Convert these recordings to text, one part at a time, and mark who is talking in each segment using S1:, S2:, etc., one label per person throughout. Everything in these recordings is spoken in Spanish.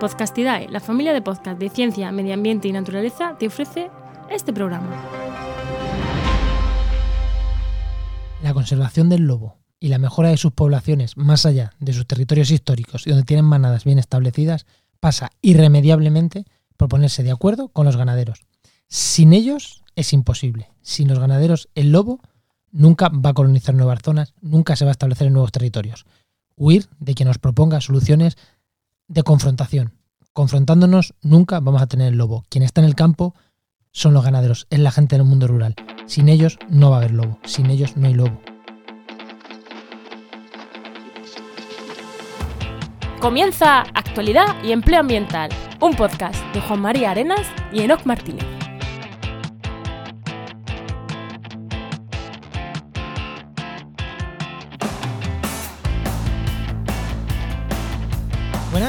S1: Podcastidae, la familia de podcast de ciencia, medio ambiente y naturaleza, te ofrece este programa.
S2: La conservación del lobo y la mejora de sus poblaciones más allá de sus territorios históricos y donde tienen manadas bien establecidas pasa irremediablemente por ponerse de acuerdo con los ganaderos. Sin ellos es imposible. Sin los ganaderos, el lobo nunca va a colonizar nuevas zonas, nunca se va a establecer en nuevos territorios. Huir de quien nos proponga soluciones de confrontación. Confrontándonos nunca vamos a tener el lobo. Quien está en el campo son los ganaderos, es la gente del mundo rural. Sin ellos no va a haber lobo, sin ellos no hay lobo.
S1: Comienza Actualidad y Empleo Ambiental, un podcast de Juan María Arenas y Enoc Martínez.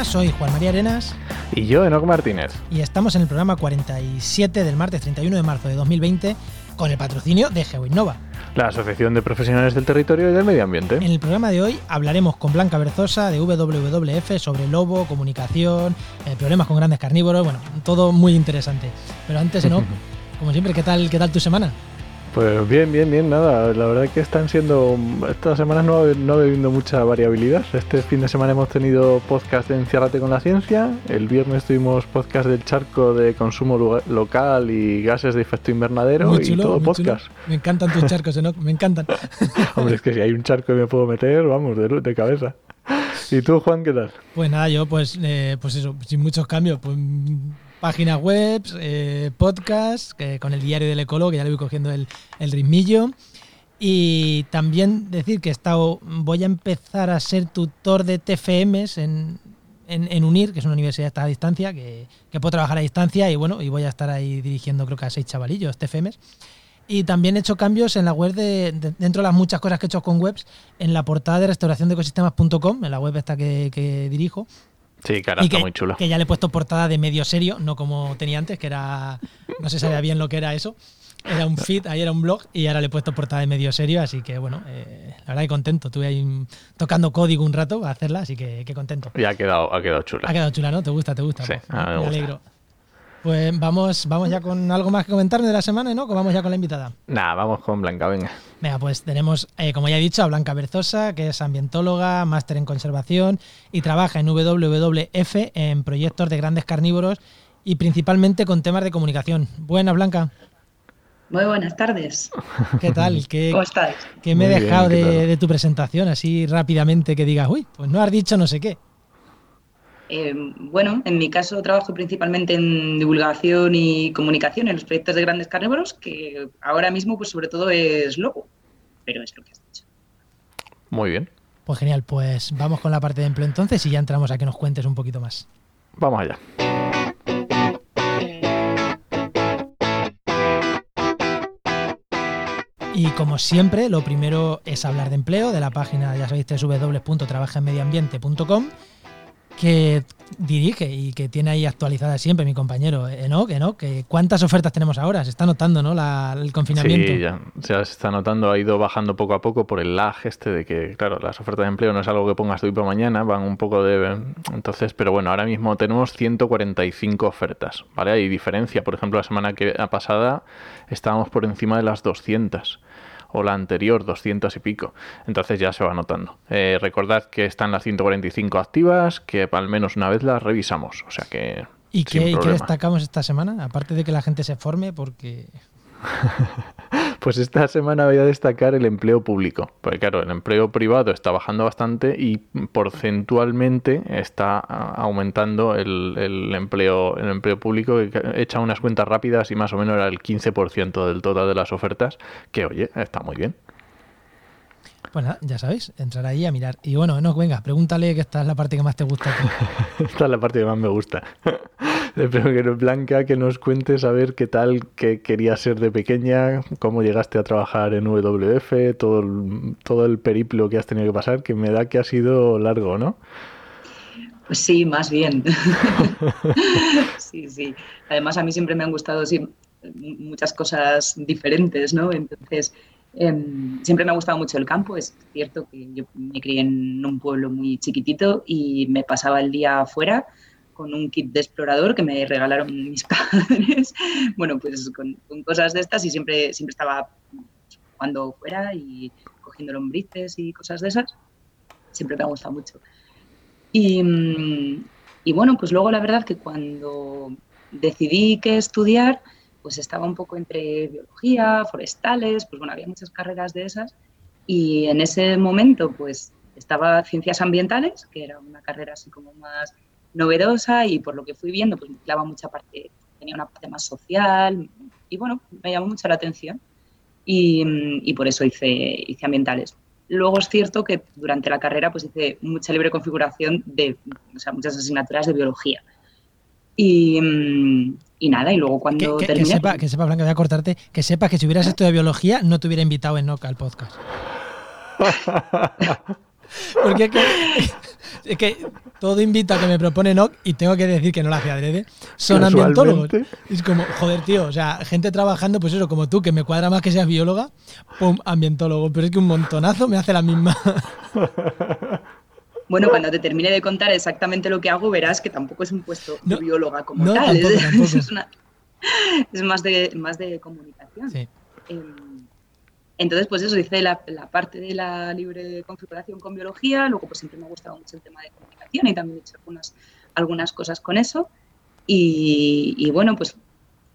S2: Soy Juan María Arenas
S3: Y yo, Enoc Martínez.
S2: y estamos en el programa 47 del martes 31 de marzo de 2020 con el patrocinio de GeoInnova.
S3: La Asociación de Profesionales del Territorio y del Medio Ambiente.
S2: En el programa de hoy hablaremos con Blanca Berzosa de WWF sobre lobo, comunicación, eh, problemas con grandes carnívoros, bueno, todo muy interesante. Pero antes, ¿no? Como siempre, ¿qué tal, qué tal tu semana?
S3: Pues bien, bien, bien, nada. La verdad que están siendo. Estas semanas no ha, no ha habido mucha variabilidad. Este fin de semana hemos tenido podcast de Enciárrate con la Ciencia. El viernes tuvimos podcast del charco de consumo lo- local y gases de efecto invernadero
S2: Muy
S3: y todo
S2: muy
S3: podcast.
S2: chulo. Me encantan tus charcos, ¿no? Me encantan.
S3: Hombre, es que si hay un charco que me puedo meter, vamos, de, de cabeza. ¿Y tú, Juan, qué tal?
S2: Pues nada, yo pues, eh, pues eso, sin muchos cambios. Pues, páginas web, eh, podcast, con el diario del ecólogo, que ya le voy cogiendo el, ritmillo. Y también decir que he estado, voy a empezar a ser tutor de TFMs en, en, UNIR, que es una universidad está a distancia, que, que puedo trabajar a distancia y bueno, y voy a estar ahí dirigiendo creo que a seis chavalillos TFMs. Y también he hecho cambios en la web de, de- dentro de las muchas cosas que he hecho con webs, en la portada de restauración ecosistemas.com, en la web esta que dirijo.
S3: Sí, cara,
S2: y
S3: está
S2: que,
S3: muy chulo.
S2: que ya le he puesto portada de medio serio, no como tenía antes, que era. No se sabía bien lo que era eso. Era un feed, ahí era un blog, y ahora le he puesto portada de medio serio, así que bueno, eh, la verdad que contento. Estuve ahí tocando código un rato para hacerla, así que, que contento.
S3: Y ha quedado, ha quedado chula.
S2: Ha quedado chula, ¿no? ¿Te gusta? ¿Te gusta?
S3: Sí,
S2: Pues,
S3: a me gusta.
S2: alegro. Pues vamos, vamos ya con algo más que comentarme de la semana, ¿no? Que vamos ya con la invitada.
S3: Nada, vamos con Blanca, venga.
S2: Venga, pues tenemos, eh, como ya he dicho, a Blanca Berzosa, que es ambientóloga, máster en conservación y trabaja en WWF en proyectos de grandes carnívoros y principalmente con temas de comunicación. Buenas, Blanca.
S4: Muy buenas tardes.
S2: ¿Qué tal? ¿Qué,
S4: ¿Cómo estáis?
S2: qué me he
S3: Muy
S2: dejado
S3: ¿qué
S2: de, de tu presentación? Así rápidamente que digas, uy, pues no has dicho no sé qué.
S4: Eh, bueno, en mi caso trabajo principalmente en divulgación y comunicación en los proyectos de grandes carnívoros, que ahora mismo pues sobre todo es lobo, pero es lo que has dicho.
S3: Muy bien.
S2: Pues genial, pues vamos con la parte de empleo entonces y ya entramos a que nos cuentes un poquito más.
S3: Vamos allá.
S2: Y como siempre, lo primero es hablar de empleo, de la página, ya sabéis, www.trabajaenmedioambiente.com, que dirige y que tiene ahí actualizada siempre mi compañero Enoch, Enoch, que ¿cuántas ofertas tenemos ahora? Se está notando, ¿no? La- el confinamiento.
S3: Sí, ya, ya se está notando, ha ido bajando poco a poco por el lag este de que, claro, las ofertas de empleo no es algo que pongas tú y para mañana, van un poco de... Entonces, pero bueno, ahora mismo tenemos 145 ofertas, ¿vale? Hay diferencia, por ejemplo, la semana que pasada estábamos por encima de las 200 o la anterior 200 y pico. Entonces ya se va notando. Eh, recordad que están las 145 activas, que al menos una vez las revisamos, o sea que...
S2: ¿Y qué, y qué destacamos esta semana? Aparte de que la gente se forme, porque...
S3: Pues esta semana voy a destacar el empleo público, porque claro, el empleo privado está bajando bastante y porcentualmente está ah, aumentando el, el empleo, el empleo público, que he echado unas cuentas rápidas y más o menos era el 15% del total de las ofertas, que oye, está muy bien.
S2: Pues nada, ya sabéis, entrar ahí a mirar. Y bueno, Enoch, venga, pregúntale que esta es la parte que más te gusta.
S3: Esta es la parte que más me gusta. Espero que Blanca que nos cuentes a ver qué tal, qué querías ser de pequeña, cómo llegaste a trabajar en WWF, todo el, todo el periplo que has tenido que pasar, que me da que ha sido largo, ¿no?
S4: Pues sí, más bien. sí, sí. Además a mí siempre me han gustado sí, muchas cosas diferentes, ¿no? Entonces, em, siempre me ha gustado mucho el campo. Es cierto que yo me crié en un pueblo muy chiquitito y me pasaba el día afuera con un kit de explorador que me regalaron mis padres. bueno, pues con, cosas de estas y siempre, siempre estaba jugando fuera y cogiendo lombrices y cosas de esas. Siempre me ha gustado mucho. Y, y bueno, pues luego la verdad que cuando decidí qué estudiar, pues estaba un poco entre biología, forestales, pues bueno, había muchas carreras de esas. Y en ese momento, pues estaba ciencias ambientales, que era una carrera así como más novedosa y por lo que fui viendo, pues mezclaba mucha parte, tenía una parte más social y bueno, me llamó mucho la atención y, y por eso hice, hice ambientales. Luego es cierto que durante la carrera pues hice mucha libre configuración de, o sea, muchas asignaturas de biología. Y, y nada, y luego cuando
S2: que,
S4: terminé...
S2: Que sepa, que sepa, Blanca, voy a cortarte, que sepa que si hubieras estudiado biología no te hubiera invitado en NOCA al podcast. Porque es que, es que, todo invita a que me propone NOC y tengo que decir que no lo hacía adrede. Son ambientólogos. Es como, joder, tío, o sea, gente trabajando, pues eso, como tú, que me cuadra más que seas bióloga, pum, ambientólogo. Pero es que un montonazo me hace la misma.
S4: Bueno, cuando te termine de contar exactamente lo que hago, verás que tampoco es un puesto de bióloga como
S2: no,
S4: tal.
S2: Tampoco, tampoco.
S4: Es, una, es, más, de, más de comunicación.
S2: Sí.
S4: Eh, entonces, pues eso, hice la, la, parte de la libre configuración con biología, luego pues siempre me ha gustado mucho el tema de comunicación y también he hecho algunas, algunas cosas con eso. Y, y, bueno, pues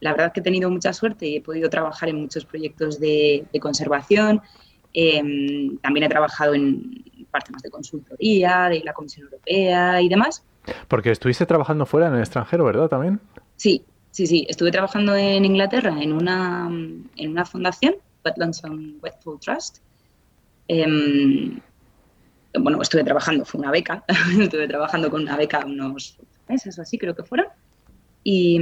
S4: la verdad que he tenido mucha suerte y he podido trabajar en muchos proyectos de, de conservación. Eh, también he trabajado en parte más de consultoría, de la Comisión Europea y demás.
S3: Porque estuviste trabajando fuera en el extranjero, ¿verdad? También.
S4: Sí, sí, sí. Estuve trabajando en Inglaterra en una, en una fundación Wetlands and Wetful Trust. Eh, bueno, estuve trabajando, fue una beca, estuve trabajando con una beca unos meses o así, creo que fueron. Y,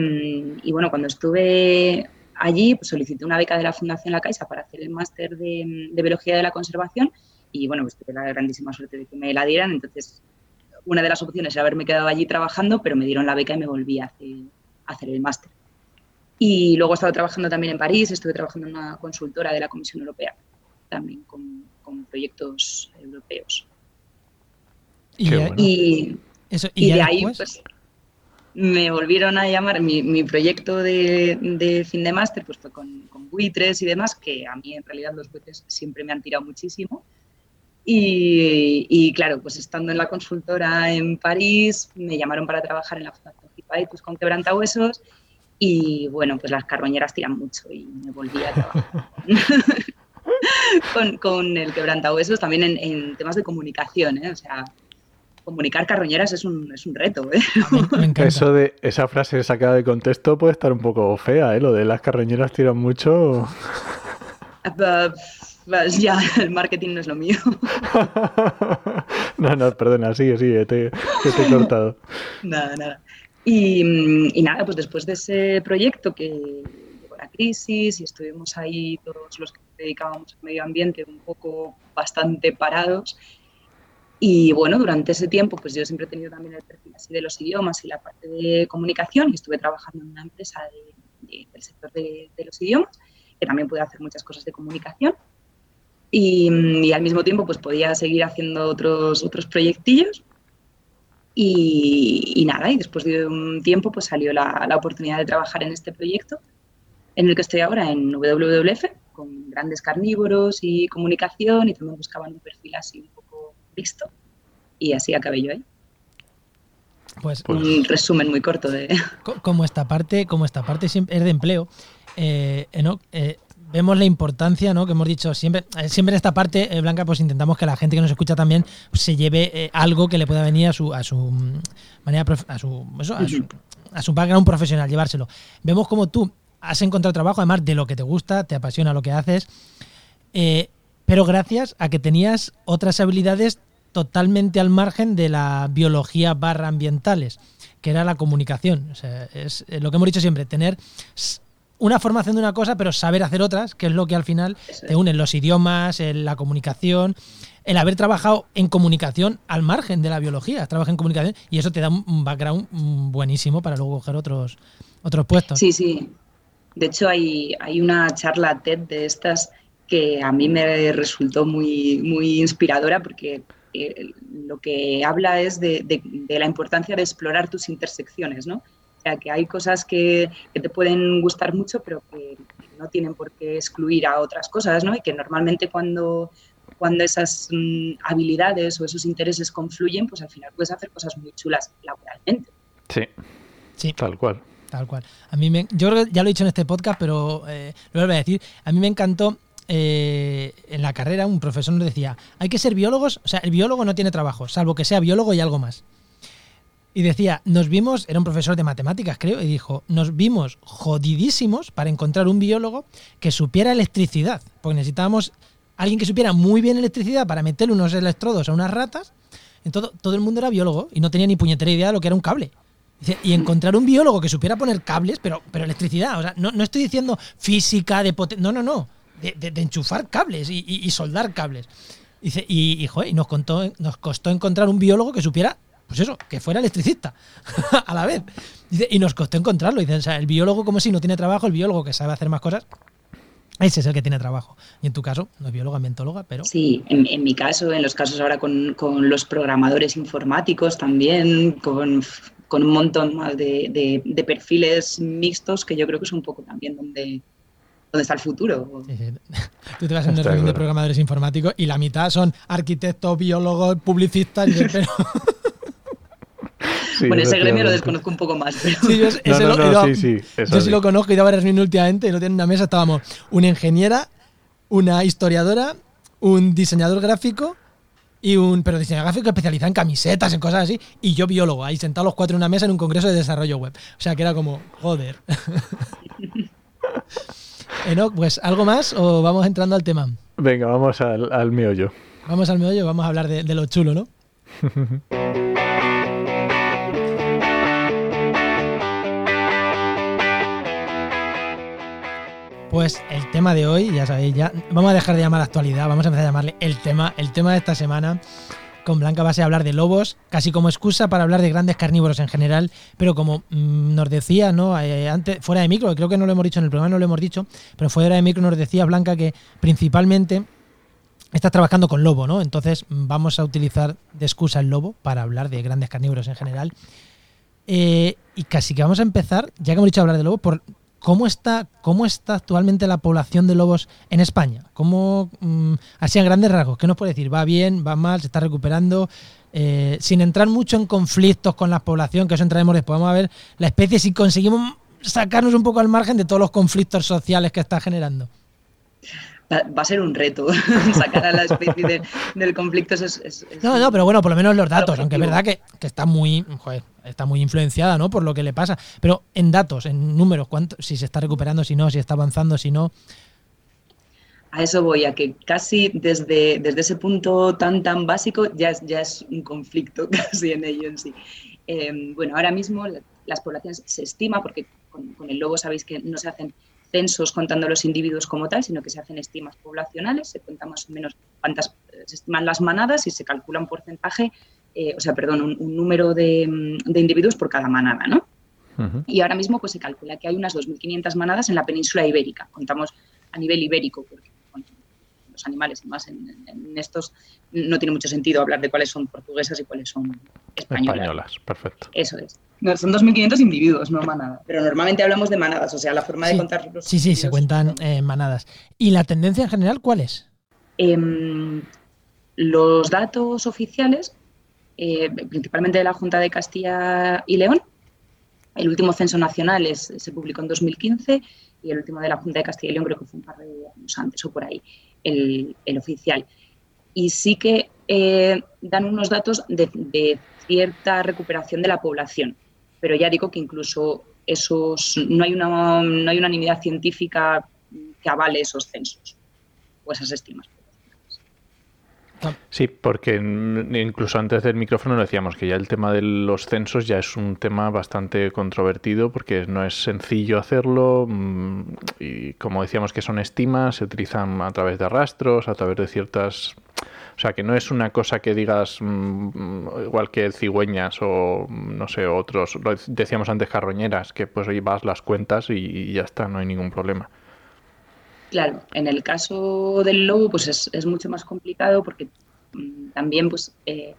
S4: y bueno, cuando estuve allí, pues solicité una beca de la Fundación La Caixa para hacer el máster de, de, Biología de la Conservación y bueno, pues tuve la grandísima suerte de que me la dieran. Entonces, una de las opciones era haberme quedado allí trabajando, pero me dieron la beca y me volví a hacer, a hacer el máster. Y luego he estado trabajando también en París, estuve trabajando en una consultora de la Comisión Europea, también con, con proyectos europeos.
S2: Y,
S3: bueno.
S4: y,
S2: eso,
S4: y, y de ahí pues, me volvieron a llamar, mi, mi proyecto de, de, fin de máster pues fue con, con, buitres y demás, que a mí en realidad los buitres siempre me han tirado muchísimo. Y, y, claro, pues estando en la consultora en París, me llamaron para trabajar en la Fundación Cipaitus con quebrantahuesos y bueno, pues las carroñeras tiran mucho y me volví a trabajar con, con, el quebrantahuesos también en, en, temas de comunicación, ¿eh? o sea, comunicar carroñeras es un, es un reto. ¿eh?
S2: Me, me
S3: Eso de esa frase sacada de contexto puede estar un poco fea, ¿eh? Lo de las carroñeras tiran mucho.
S4: Uh, pues ya, el marketing no es lo mío.
S3: no, no, perdona, sigue, sigue, te, te, te he cortado.
S4: nada, nada. Y, y, nada, pues después de ese proyecto que llegó la crisis y estuvimos ahí todos los que dedicábamos al medio ambiente un poco bastante parados. Y bueno, durante ese tiempo, pues yo siempre he tenido también el perfil así de los idiomas y la parte de comunicación y estuve trabajando en una empresa de, de, del sector de, de, los idiomas, que también puede hacer muchas cosas de comunicación. Y, y, al mismo tiempo, pues podía seguir haciendo otros, otros proyectillos. Y, y, nada, y después de un tiempo pues salió la, la, oportunidad de trabajar en este proyecto en el que estoy ahora en WWF, con grandes carnívoros y comunicación, y también buscaban un perfil así un poco mixto, y así acabé yo ahí.
S2: Pues,
S4: un resumen muy corto de...
S2: Como esta parte, como esta parte siempre es de empleo, eh, ¿no? eh, vemos la importancia, ¿no? Que hemos dicho siempre, siempre en esta parte, eh, Blanca, pues intentamos que la gente que nos escucha también pues, se lleve eh, algo que le pueda venir a su, a su manera, a su, eso, a, su, a su background profesional, llevárselo. Vemos como tú has encontrado trabajo, además de lo que te gusta, te apasiona lo que haces, eh, pero gracias a que tenías otras habilidades totalmente al margen de la biología barra ambientales, que era la comunicación. O sea, es lo que hemos dicho siempre, tener una formación de una cosa, pero saber hacer otras, que es lo que al final te unen los idiomas, la comunicación, el haber trabajado en comunicación al margen de la biología, trabajas en comunicación y eso te da un background buenísimo para luego coger otros, otros puestos.
S4: Sí, sí. De hecho, hay, hay una charla TED de estas que a mí me resultó muy, muy inspiradora porque eh, lo que habla es de, la importancia de explorar tus intersecciones, ¿no? O sea, que hay cosas que, te pueden gustar mucho, pero que no tienen por qué excluir a otras cosas, ¿no? Y que normalmente cuando, cuando esas mm, habilidades o esos intereses confluyen, pues al final puedes hacer cosas muy chulas laboralmente.
S3: Sí, sí. tal cual.
S2: Tal cual. A mí me, yo ya lo he dicho en este podcast, pero eh, lo voy a decir. A mí me encantó eh, en la carrera un profesor nos decía, hay que ser biólogos, o sea, el biólogo no tiene trabajo, salvo que sea biólogo y algo más. Y decía, nos vimos, era un profesor de matemáticas creo, y dijo, nos vimos jodidísimos para encontrar un biólogo que supiera electricidad, porque necesitábamos alguien que supiera muy bien electricidad para meterle unos electrodos a unas ratas. Entonces, todo el mundo era biólogo y no tenía ni puñetera idea de lo que era un cable y encontrar un biólogo que supiera poner cables, pero, pero electricidad. O sea, no, estoy diciendo física, de No, no, no. De, enchufar cables y, soldar cables. Y, y, nos, contó, nos costó encontrar un biólogo que supiera, pues eso, que fuera electricista a la vez. y nos costó encontrarlo. Dice, o sea, el biólogo como si no tiene trabajo, el biólogo que sabe hacer más cosas, ese es el que tiene trabajo. Y en tu caso, no es bióloga, ambientóloga, pero...
S4: Sí, en, mi caso, en los casos ahora con, con, los programadores informáticos también, con con un montón más de, perfiles mixtos que yo creo que es un poco también donde, donde está el futuro.
S2: Tú te vas a una reunión de programadores informáticos y la mitad son arquitectos, biólogos, publicistas. Y
S4: bueno, ese gremio lo desconozco un poco más. Pero...
S2: Sí, yo, sí, lo conozco y daba reunión últimamente y no tienen una mesa. Estábamos una ingeniera, una historiadora, un diseñador gráfico y un pero diseñador gráfico especializado en camisetas, en cosas así, y yo biólogo, ahí sentados los cuatro en una mesa en un congreso de desarrollo web. O sea que era como, joder. Enoch, pues algo más o vamos entrando al tema.
S3: Venga, vamos al, al meollo.
S2: Vamos al meollo, vamos a hablar de, de lo chulo, ¿no? Pues el tema de hoy, ya sabéis, ya vamos a dejar de llamar actualidad, vamos a empezar a llamarle el tema. El tema de esta semana con Blanca va a ser hablar de lobos, casi como excusa para hablar de grandes carnívoros en general, pero como mm, nos decía, ¿no? Eh, antes, fuera de micro, creo que no lo hemos dicho en el programa, no lo hemos dicho, pero fuera de micro nos decía Blanca que principalmente estás trabajando con lobo, ¿no? Entonces vamos a utilizar de excusa el lobo para hablar de grandes carnívoros en general. Eh, y casi que vamos a empezar, ya que hemos dicho hablar de lobo, por ¿Cómo está, ¿Cómo está actualmente la población de lobos en España? ¿Cómo, mm, así a grandes rasgos, qué nos puede decir? ¿Va bien? ¿Va mal? ¿Se está recuperando? Eh, sin entrar mucho en conflictos con la población, que eso entraremos después. Vamos a ver la especie si conseguimos sacarnos un poco al margen de todos los conflictos sociales que está generando
S4: va a ser un reto sacar a la especie del conflicto.
S2: no, no, pero bueno, por lo menos los datos, aunque es verdad que, está muy está muy influenciada ¿no? por lo que le pasa. Pero en datos, en números, cuánto, si se está recuperando, si no, si está avanzando, si no.
S4: A eso voy, a que casi desde, desde ese punto tan tan básico ya es, ya es un conflicto casi en ello en sí. Em, bueno, ahora mismo las poblaciones se estima, porque con, con el lobo sabéis que no se hacen censos contando los individuos como tal, sino que se hacen estimas poblacionales, se cuenta más o menos cuántas, se estiman las manadas y se calcula un porcentaje, eh, o sea, perdón, un, número de, individuos por cada manada, ¿no? Y ahora mismo pues se calcula que hay unas 2.500 manadas en la península ibérica, contamos a nivel ibérico, porque los animales y más en, estos no tiene mucho sentido hablar de cuáles son portuguesas y cuáles son españolas.
S3: Españolas, perfecto.
S4: Eso es. son 2.500 individuos, no manadas. Pero normalmente hablamos de manadas, o sea, la forma de contar
S2: los Sí, sí, se cuentan eh, manadas. ¿Y la tendencia en general cuál es?
S4: Em, los datos oficiales, eh, principalmente de la Junta de Castilla y León, el último censo nacional es, se publicó en 2015 y el último de la Junta de Castilla y León creo que fue un par de años antes o por ahí el, oficial. Y sí que eh, dan unos datos de, cierta recuperación de la población, pero ya digo que incluso esos no hay una, no hay unanimidad científica que avale esos censos o esas estimas.
S3: Sí, porque incluso antes del micrófono decíamos que ya el tema de los censos ya es un tema bastante controvertido porque no es sencillo hacerlo mm, y como decíamos que son estimas, se utilizan a través de rastros, a través de ciertas... O sea, que no es una cosa que digas mm, igual que cigüeñas o no sé, otros, decíamos antes carroñeras, que pues ahí vas las cuentas y ya está, no hay ningún problema.
S4: Claro, en el caso del lobo pues es, mucho más complicado porque mm, también pues, eh,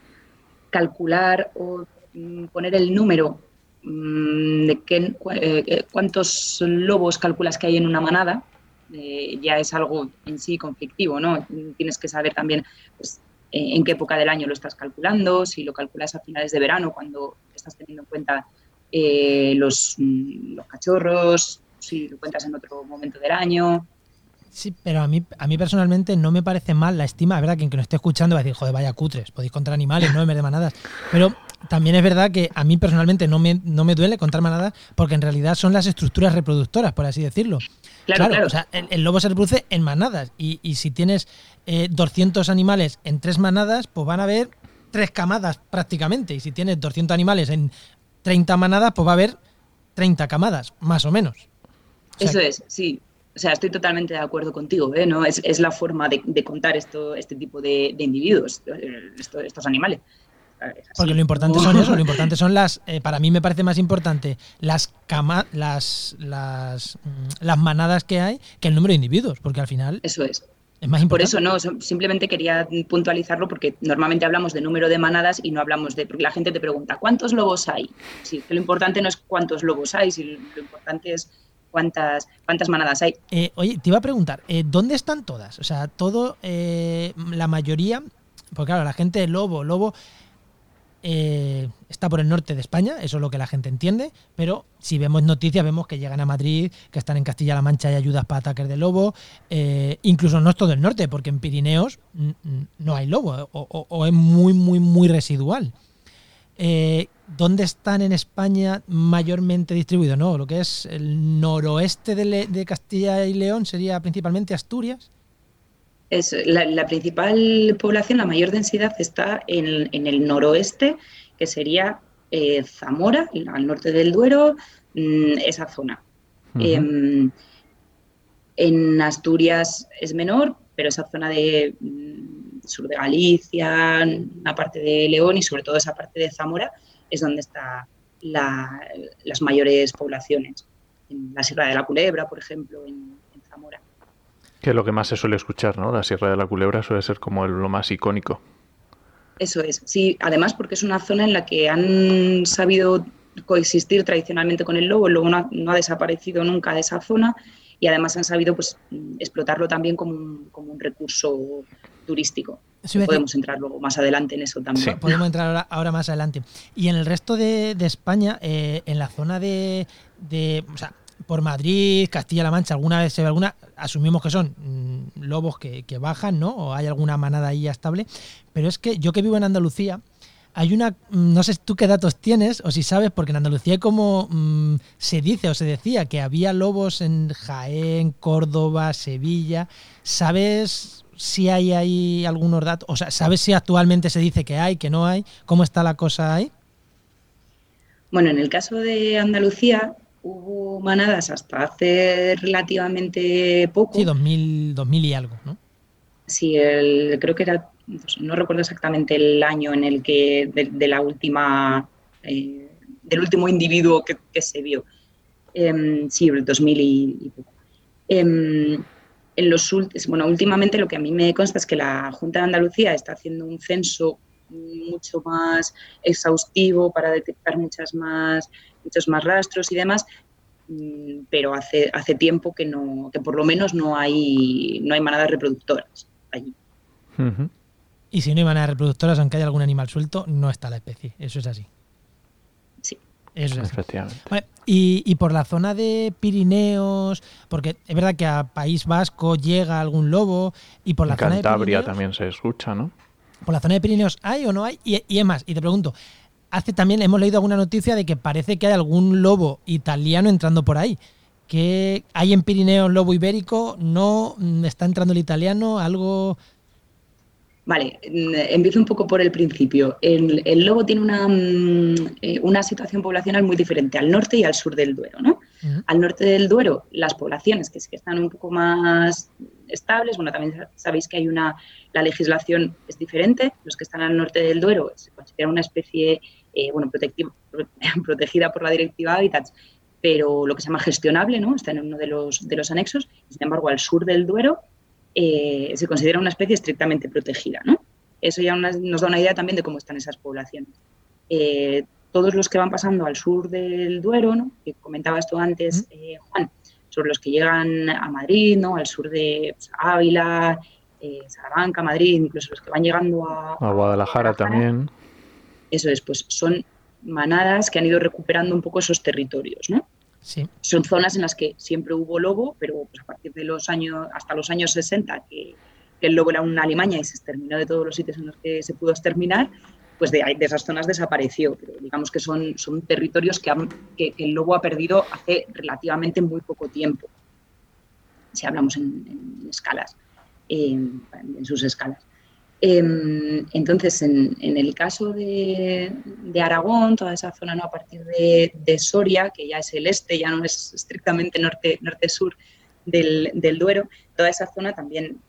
S4: calcular o mm, poner el número de qué, eh, cuántos lobos calculas que hay en una manada, ya es algo en sí conflictivo, ¿no? Tienes que saber también pues, en qué época del año lo estás calculando, si lo calculas a finales de verano, cuando estás teniendo en cuenta los, los cachorros, si lo cuentas en otro momento del año.
S2: Sí, pero a mí, a mí personalmente no me parece mal la estima. Es verdad que quien que nos esté escuchando va a decir, joder, vaya cutres, podéis contar animales, no de manadas. Pero también es verdad que a mí personalmente no me, no me duele contar manadas porque en realidad son las estructuras reproductoras, por así decirlo.
S4: Claro, claro.
S2: O sea, el, lobo se reproduce en manadas y, y si tienes 200 eh, animales en tres manadas, pues van a haber tres camadas prácticamente. Y si tienes 200 animales en 30 manadas, pues va a haber 30 camadas, más o menos.
S4: Eso es, sí. O sea, estoy totalmente de acuerdo contigo, ¿eh? ¿no? Es, es la forma de, contar esto, este tipo de, individuos, eh, estos, animales.
S2: Porque lo importante son eso, lo importante son las, eh, para mí me parece más importante las cama, las, las, mm, las manadas que hay que el número de individuos, porque al final...
S4: Eso es.
S2: Es más
S4: importante. Por eso no, simplemente quería puntualizarlo porque normalmente hablamos de número de manadas y no hablamos de, porque la gente te pregunta, ¿cuántos lobos hay? Sí, que lo importante no es cuántos lobos hay, sino lo importante es cuántas, cuántas manadas hay.
S2: Eh, oye, te iba a preguntar, eh, ¿dónde están todas? O sea, todo, eh, la mayoría, porque claro, la gente Lobo, Lobo está por el norte de España, eso es lo que la gente entiende, pero si vemos noticias vemos que llegan a Madrid, que están en Castilla-La Mancha y ayudas para ataques de lobo, incluso no es todo el norte, porque en Pirineos no hay lobo, o, o es muy, muy, muy residual. Eh, ¿Dónde están en España mayormente distribuidos? ¿no? Lo que es el noroeste de, Castilla y León sería principalmente Asturias.
S4: Es la, principal población, la mayor densidad está en, el noroeste, que sería eh, Zamora, al norte del Duero, mm, esa zona. Em, en Asturias es menor, pero esa zona de mm, sur de Galicia, una parte de León y sobre todo esa parte de Zamora es donde están las mayores poblaciones. En la Sierra de la Culebra, por ejemplo, en, Zamora.
S3: Que es lo que más se suele escuchar, ¿no? La Sierra de la Culebra suele ser como lo más icónico.
S4: Eso es, sí, además porque es una zona en la que han sabido coexistir tradicionalmente con el lobo, el lobo no ha, desaparecido nunca de esa zona y además han sabido pues, explotarlo también como un, como un recurso turístico. Podemos entrar luego más adelante en eso también.
S2: podemos entrar ahora, más adelante. Y en el resto de, España, eh, en la zona de, o sea, por Madrid, Castilla-La Mancha, alguna vez se ve alguna, asumimos que son mm, lobos que, que, bajan, ¿no? O hay alguna manada ahí estable. Pero es que yo que vivo en Andalucía, hay una, no sé tú qué datos tienes o si sabes, porque en Andalucía como mm, se dice o se decía que había lobos en Jaén, Córdoba, Sevilla. ¿Sabes si hay ahí algunos datos? O sea, ¿sabes si actualmente se dice que hay, que no hay? ¿Cómo está la cosa ahí?
S4: Bueno, en el caso de Andalucía hubo manadas hasta hace relativamente poco.
S2: Sí, 2000, 2000 y algo, ¿no?
S4: Sí, el, creo que era pues, no recuerdo exactamente el año en el que, de, la última, eh, del último individuo que, se vio. Eh, sí, el 2000 y, poco. Em, en los bueno, últimamente lo que a mí me consta es que la Junta de Andalucía está haciendo un censo mucho más exhaustivo para detectar muchas más, muchos más rastros y demás, mm, pero hace, hace tiempo que no, que por lo menos no hay, no hay manadas reproductoras allí.
S2: Y si no hay manadas reproductoras, aunque haya algún animal suelto, no está la especie. Eso es así.
S4: Sí.
S2: Eso es
S3: Efectivamente.
S2: y, por la zona de Pirineos, porque es verdad que a País Vasco llega algún lobo, y por la zona de
S3: Cantabria también se escucha, ¿no?
S2: ¿Por la zona de Pirineos hay o no hay? Y, y es más, y te pregunto, hace también hemos leído alguna noticia de que parece que hay algún lobo italiano entrando por ahí. que hay en Pirineos lobo ibérico? ¿No está entrando el italiano? ¿Algo
S4: Vale, mm, empiezo un poco por el principio. El, lobo tiene una, mm, eh, una, situación poblacional muy diferente al norte y al sur del Duero. ¿no? Al norte del Duero, las poblaciones que, que están un poco más estables, bueno, también sabéis que hay una, la legislación es diferente. Los que están al norte del Duero se considera una especie eh, bueno, protegida por la Directiva Hábitats, pero lo que se llama gestionable, ¿no? Está en uno de los, de los anexos. Sin embargo, al sur del Duero eh, se considera una especie estrictamente protegida. ¿no? eso ya nos da una idea también de cómo están esas poblaciones. Eh, todos los que van pasando al sur del Duero, ¿no? que comentabas tú antes, eh, Juan, sobre los que llegan a Madrid, ¿no? al sur de pues, Ávila, Salamanca, Madrid, incluso los que van llegando a,
S3: a Guadalajara, también.
S4: Eso es, pues son manadas que han ido recuperando un poco esos territorios, ¿no? Son zonas en las que siempre hubo lobo, pero pues, a partir de los años, hasta los años 60, que, el lobo era una alimaña y se exterminó de todos los sitios en los que se pudo exterminar, pues de, de esas zonas desapareció. Pero digamos que son, son territorios que, que, el lobo ha perdido hace relativamente muy poco tiempo, si hablamos en, escalas, en sus escalas. Em, entonces, en, el caso de, Aragón, toda esa zona ¿no? a partir de, Soria, que ya es el este, ya no es estrictamente norte-sur del, Duero, toda esa zona también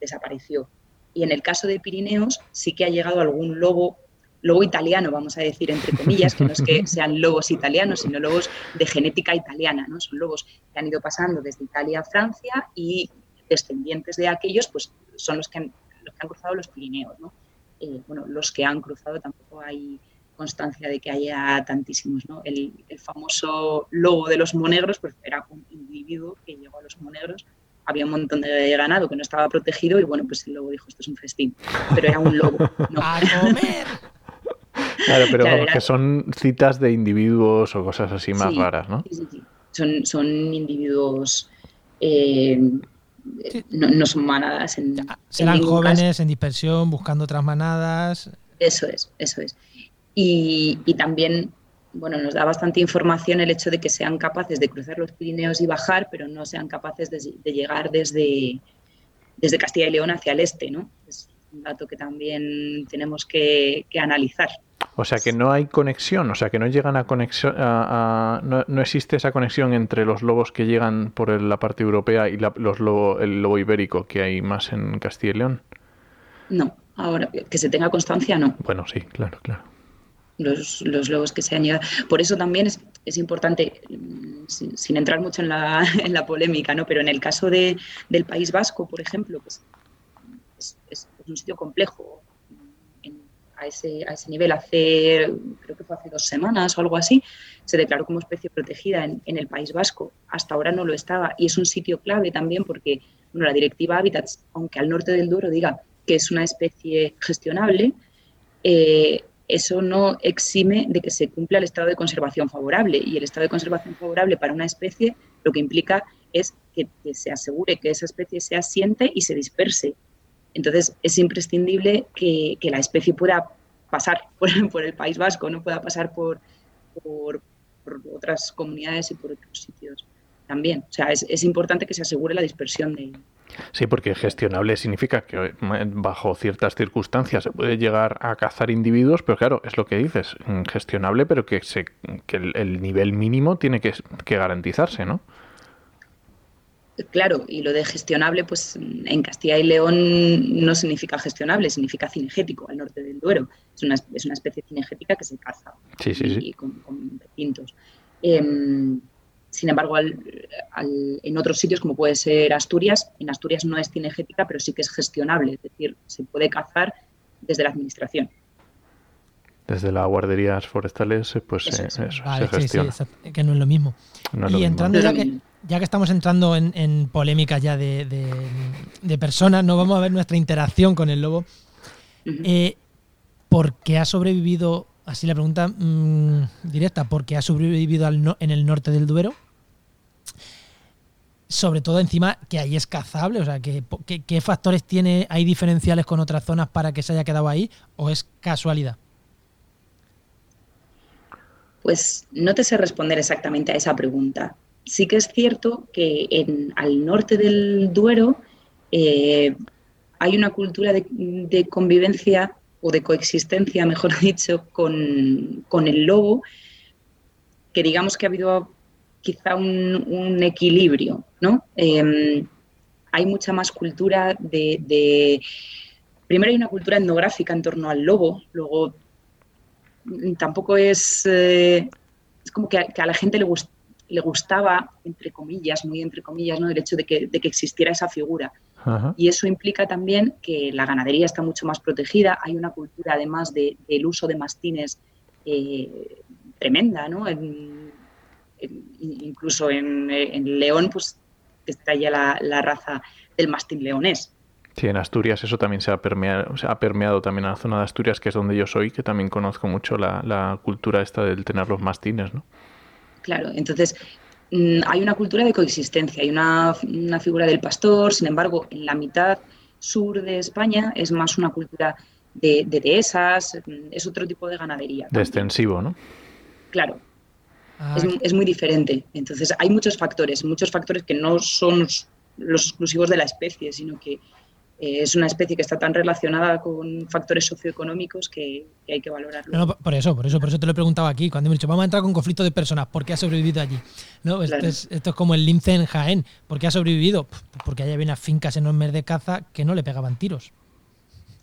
S4: desapareció. Y en el caso de Pirineos sí que ha llegado algún lobo, lobo italiano, vamos a decir entre comillas, que no es que sean lobos italianos, sino lobos de genética italiana, ¿no? Son lobos que han ido pasando desde Italia a Francia y descendientes de aquellos, pues son los que han los que han cruzado los Pirineos. ¿no? Eh, bueno, los que han cruzado tampoco hay constancia de que haya tantísimos. ¿no? El, famoso lobo de los monegros pues era un individuo que llegó a los monegros, había un montón de ganado que no estaba protegido y bueno, pues el lobo dijo, esto es un festín, pero era un lobo. ¿no?
S2: ¡A comer!
S3: Claro, pero que son citas de individuos o cosas así más raras, ¿no?
S4: Sí, sí, sí. Son, son individuos eh, no, son manadas. En,
S2: Serán jóvenes en dispersión, buscando otras manadas.
S4: Eso es, eso es. Y, también, bueno, nos da bastante información el hecho de que sean capaces de cruzar los Pirineos y bajar, pero no sean capaces de, llegar desde, desde Castilla y León hacia el este, ¿no? Es un dato que también tenemos que analizar.
S3: O sea que no hay conexión, o sea que no llegan a conexión, no, existe esa conexión entre los lobos que llegan por la parte europea y los lobo, el lobo ibérico que hay más en Castilla y León.
S4: No, ahora que se tenga constancia, no.
S3: Bueno, sí, claro, claro.
S4: Los, lobos que se han llegado. Por eso también es, importante, mm, sin, entrar mucho en la, en la, polémica, ¿no? pero en el caso de, del País Vasco, por ejemplo, pues es un sitio complejo ese, a ese nivel. Hace, creo que fue hace dos semanas o algo así, se declaró como especie protegida en, el País Vasco. Hasta ahora no lo estaba y es un sitio clave también porque bueno, la directiva Habitats, aunque al norte del Duero diga que es una especie gestionable, eh, eso no exime de que se cumpla el estado de conservación favorable. Y el estado de conservación favorable para una especie lo que implica es que, se asegure que esa especie se asiente y se disperse. Entonces, es imprescindible que, la especie pueda pasar por, el País Vasco, no pueda pasar por, otras comunidades y por otros sitios también. O sea, es, importante que se asegure la dispersión de,
S3: Sí, porque gestionable significa que eh, bajo ciertas circunstancias se puede llegar a cazar individuos, pero claro, es lo que dices, mm, gestionable, pero que, se, que el, nivel mínimo tiene que, que garantizarse, ¿no?
S4: Claro, y lo de gestionable, pues en Castilla y León no significa gestionable, significa cinegético, al norte del Duero. Es una, es una especie cinegética que se caza
S3: sí, sí,
S4: y, con, con em, sin embargo, en otros sitios, como puede ser Asturias, en Asturias no es cinegética, pero sí que es gestionable, es decir, se puede cazar desde la administración.
S3: Desde las guarderías forestales, pues eso, se gestiona.
S2: que no es lo mismo. y entrando ya que ya que estamos entrando en, en polémicas ya de, personas, no vamos a ver nuestra interacción con el lobo. Eh, ¿Por qué ha sobrevivido, así la pregunta mm, directa, por qué ha sobrevivido en el norte del Duero? Sobre todo encima que ahí es cazable, o sea, ¿qué, qué factores tiene, hay diferenciales con otras zonas para que se haya quedado ahí o es casualidad?
S4: Pues no te sé responder exactamente a esa pregunta sí que es cierto que en, al norte del Duero eh, hay una cultura de, convivencia o de coexistencia, mejor dicho, con, el lobo, que digamos que ha habido quizá un, equilibrio, ¿no? Em, hay mucha más cultura de, Primero hay una cultura etnográfica en torno al lobo, luego mm, tampoco es... Eh, es como que a la gente le gusta le gustaba, entre comillas, muy entre comillas, ¿no? el hecho de que, de que existiera esa figura. Y eso implica también que la ganadería está mucho más protegida, hay una cultura además de, del uso de mastines eh, tremenda, ¿no? incluso en, León, pues está ya la, raza del mastín leonés.
S3: Sí, en Asturias eso también se ha permeado, ha permeado también a la zona de Asturias, que es donde yo soy, que también conozco mucho la, la cultura esta del tener los mastines, ¿no?
S4: Claro, entonces mm, hay una cultura de coexistencia, hay una, figura del pastor, sin embargo, en la mitad sur de España es más una cultura de, dehesas, mm, es otro tipo de ganadería.
S3: De extensivo, ¿no?
S4: Claro. Ah, es, es, muy diferente. Entonces, hay muchos factores, muchos factores que no son los exclusivos de la especie, sino que eh, es una especie que está tan relacionada con factores socioeconómicos que, hay que valorarlo.
S2: No, por eso, por eso, por eso te lo he preguntado aquí. Cuando me he dicho, vamos a entrar con conflicto de personas, ¿por qué ha sobrevivido allí? ¿No? Esto, es, esto, es, como el lince en Jaén. ¿Por qué ha sobrevivido? Porque allá había unas fincas enormes de caza que no le pegaban tiros.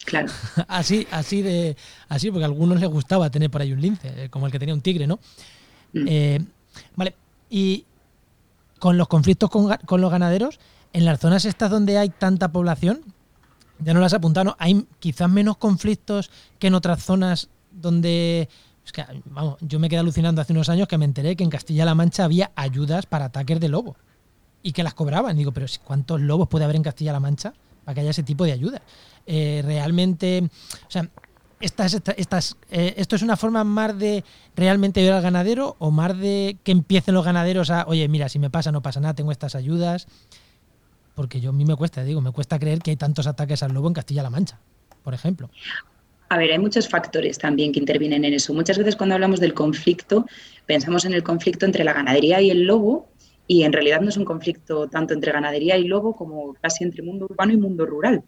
S4: Claro.
S2: así, así de. Así, porque a algunos les gustaba tener por ahí un lince, eh, como el que tenía un tigre, ¿no? Mm. Eh, vale. Y con los conflictos con, con los ganaderos, en las zonas estas donde hay tanta población, ya no las apuntado, hay quizás menos conflictos que en otras zonas donde... Es que, vamos, yo me quedé alucinando hace unos años que me enteré que en Castilla-La Mancha había ayudas para ataques de lobo y que las cobraban. Digo, pero ¿cuántos lobos puede haber en Castilla-La Mancha para que haya ese tipo de ayuda? Eh, realmente, o sea, estas, estas, eh, ¿esto es una forma más de realmente ver al ganadero o más de que empiecen los ganaderos a, oye, mira, si me pasa, no pasa nada, tengo estas ayudas? Porque yo a mí me cuesta, digo, me cuesta creer que hay tantos ataques al lobo en Castilla-La Mancha, por ejemplo.
S4: A ver, hay muchos factores también que intervienen en eso. Muchas veces cuando hablamos del conflicto, pensamos en el conflicto entre la ganadería y el lobo, y en realidad no es un conflicto tanto entre ganadería y lobo como casi entre mundo urbano y mundo rural.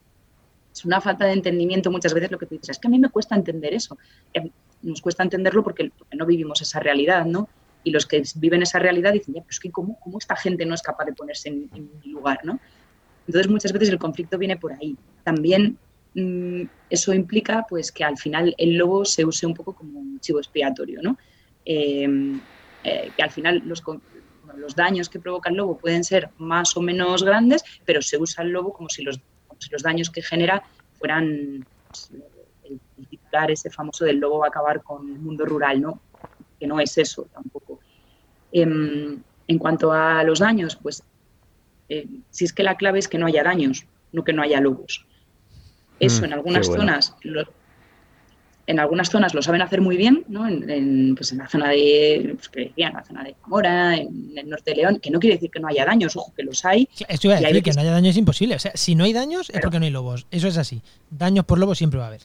S4: Es una falta de entendimiento muchas veces lo que tú dices. Es que a mí me cuesta entender eso. Eh, nos cuesta entenderlo porque, no vivimos esa realidad, ¿no? Y los que viven esa realidad dicen, ya, pues que ¿cómo, cómo esta gente no es capaz de ponerse en, en mi lugar, ¿no? Entonces, muchas veces el conflicto viene por ahí. También mm, eso implica pues, que al final el lobo se use un poco como un chivo expiatorio, ¿no? Em, eh, que al final los, los daños que provoca el lobo pueden ser más o menos grandes, pero se usa el lobo como si los, los daños que genera fueran pues, el, titular ese famoso del lobo va a acabar con el mundo rural, ¿no? Que no es eso tampoco. Em, en cuanto a los daños, pues eh, si es que la clave es que no haya daños, no que no haya lobos. Eso mm, en algunas zonas en algunas zonas lo saben hacer muy bien, ¿no? En, pues en la zona de, pues en la zona de Zamora, en el norte de León, que no quiere decir que no haya daños, ojo, que los hay.
S2: Esto iba a decir, que, no haya daños es imposible. O sea, si no hay daños es porque no hay lobos. Eso es así. Daños por lobos siempre va a haber.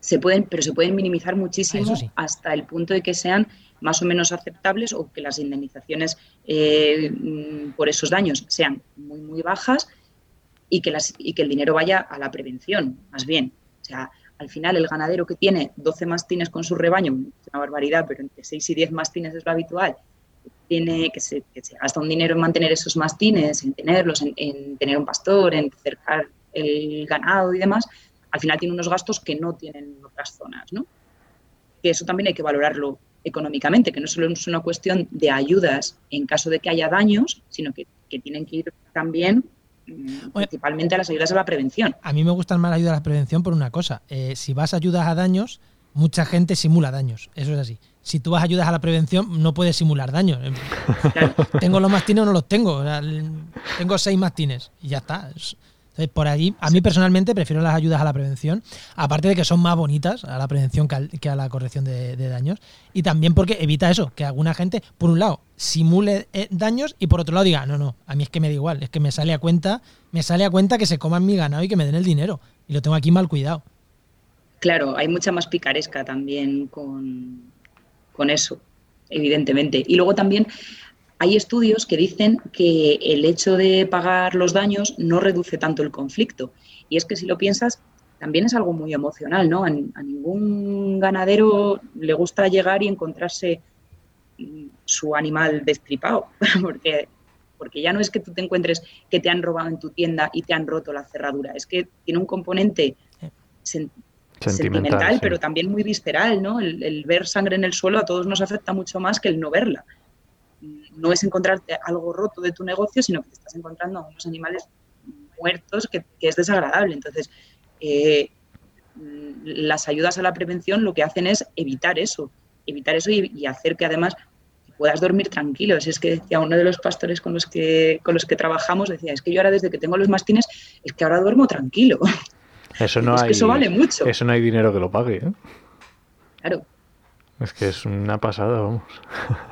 S4: Se pueden, pero se pueden minimizar muchísimo hasta el punto de que sean más o menos aceptables o que las indemnizaciones eh, mm, por esos daños sean muy, muy bajas y que, el dinero vaya a la prevención, más bien. O sea, al final el ganadero que tiene 12 mastines con su rebaño, una barbaridad, pero entre 6 y 10 mastines es lo habitual, tiene que se, gasta un dinero en mantener esos mastines, en tenerlos, en, en, tener un pastor, en cercar el ganado y demás, al final tiene unos gastos que no tienen otras zonas, ¿no? Que eso también hay que valorarlo económicamente, que no solo es una cuestión de ayudas en caso de que haya daños, sino que, tienen que ir también mm, principalmente a las ayudas a la prevención.
S2: A mí me gustan más las ayudas a la prevención por una cosa. Eh, si vas a ayudas a daños, mucha gente simula daños. Eso es así. Si tú vas a ayudas a la prevención, no puedes simular daños. ¿Tengo los mastines o no los tengo? tengo seis mastines y ya está. Entonces, por allí, a mí personalmente prefiero las ayudas a la prevención, aparte de que son más bonitas a la prevención que a, la corrección de, daños, y también porque evita eso, que alguna gente, por un lado, simule eh, daños y por otro lado diga, no, no, a mí es que me da igual, es que me sale a cuenta, me sale a cuenta que se coman mi ganado y que me den el dinero, y lo tengo aquí mal cuidado.
S4: Claro, hay mucha más picaresca también con, con eso, evidentemente. Y luego también hay estudios que dicen que el hecho de pagar los daños no reduce tanto el conflicto. Y es que si lo piensas, también es algo muy emocional, ¿no? A, ningún ganadero le gusta llegar y encontrarse mm, su animal destripado, porque, porque ya no es que tú te encuentres que te han robado en tu tienda y te han roto la cerradura, es que tiene un componente sentimental, pero también muy visceral, ¿no? el ver sangre en el suelo a todos nos afecta mucho más que el no verla. No es encontrarte algo roto de tu negocio, sino que te estás encontrando a unos animales muertos que, es desagradable. Entonces, eh, las ayudas a la prevención lo que hacen es evitar eso, evitar eso y, hacer que además puedas dormir tranquilo. Es que decía uno de los pastores con los que con los que trabajamos, decía, es que yo ahora desde que tengo los mastines, es que ahora duermo tranquilo.
S3: Eso no hay,
S4: eso vale mucho.
S3: Eso no hay dinero que lo pague. ¿eh?
S4: Claro.
S3: Es que es una pasada, vamos.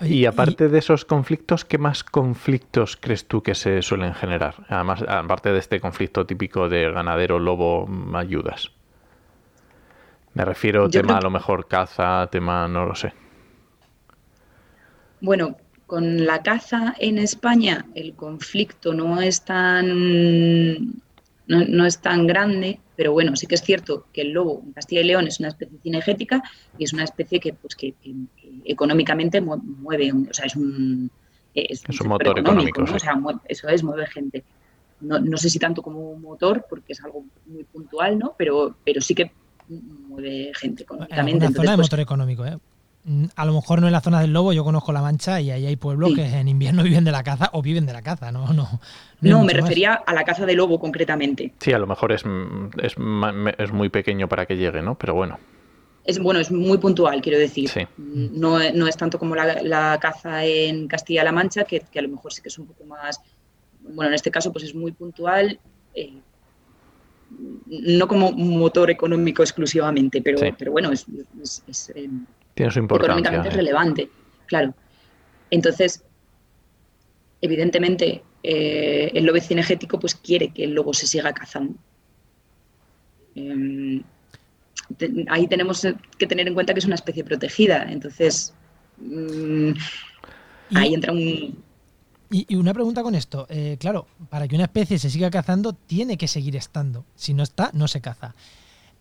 S3: y aparte de esos conflictos, ¿qué más conflictos crees tú que se suelen generar? Además, aparte de este conflicto típico de ganadero, lobo, ayudas. Me refiero a tema a lo mejor caza, tema no lo sé.
S4: Bueno, con la caza en España el conflicto no es tan no, es tan grande, pero bueno, sí que es cierto que el lobo en Castilla y León es una especie cinegética y es una especie que, pues, que, económicamente mueve, o sea, es un,
S3: es un, motor económico.
S4: o sea, eso es, mueve gente. No, no, sé si tanto como un motor, porque es algo muy puntual, ¿no? Pero, pero sí que mueve gente económicamente.
S2: En una zona de pues motor económico, ¿eh? Mm, a lo mejor no en la zona del Lobo, yo conozco La Mancha y ahí hay pueblos que en invierno viven de la caza o viven de la caza, ¿no? No,
S4: no, me refería a la caza de lobo concretamente.
S3: Sí, a lo mejor es, es, es, muy pequeño para que llegue, ¿no? Pero bueno.
S4: Es, bueno, es muy puntual, quiero decir. No, no, es tanto como la, caza en Castilla-La Mancha, que, a lo mejor sí que es un poco más. Bueno, en este caso, pues es muy puntual. Eh, no como motor económico exclusivamente, pero, pero bueno, es,
S3: eh, tiene su importancia.
S4: Económicamente es relevante, claro. Entonces, evidentemente, eh, el lobo cinegético pues quiere que el lobo se siga cazando. Em, ahí tenemos que tener en cuenta que es una especie protegida, entonces mm, ahí entra un...
S2: Y, una pregunta con esto, eh, claro, para que una especie se siga cazando tiene que seguir estando, si no está, no se caza.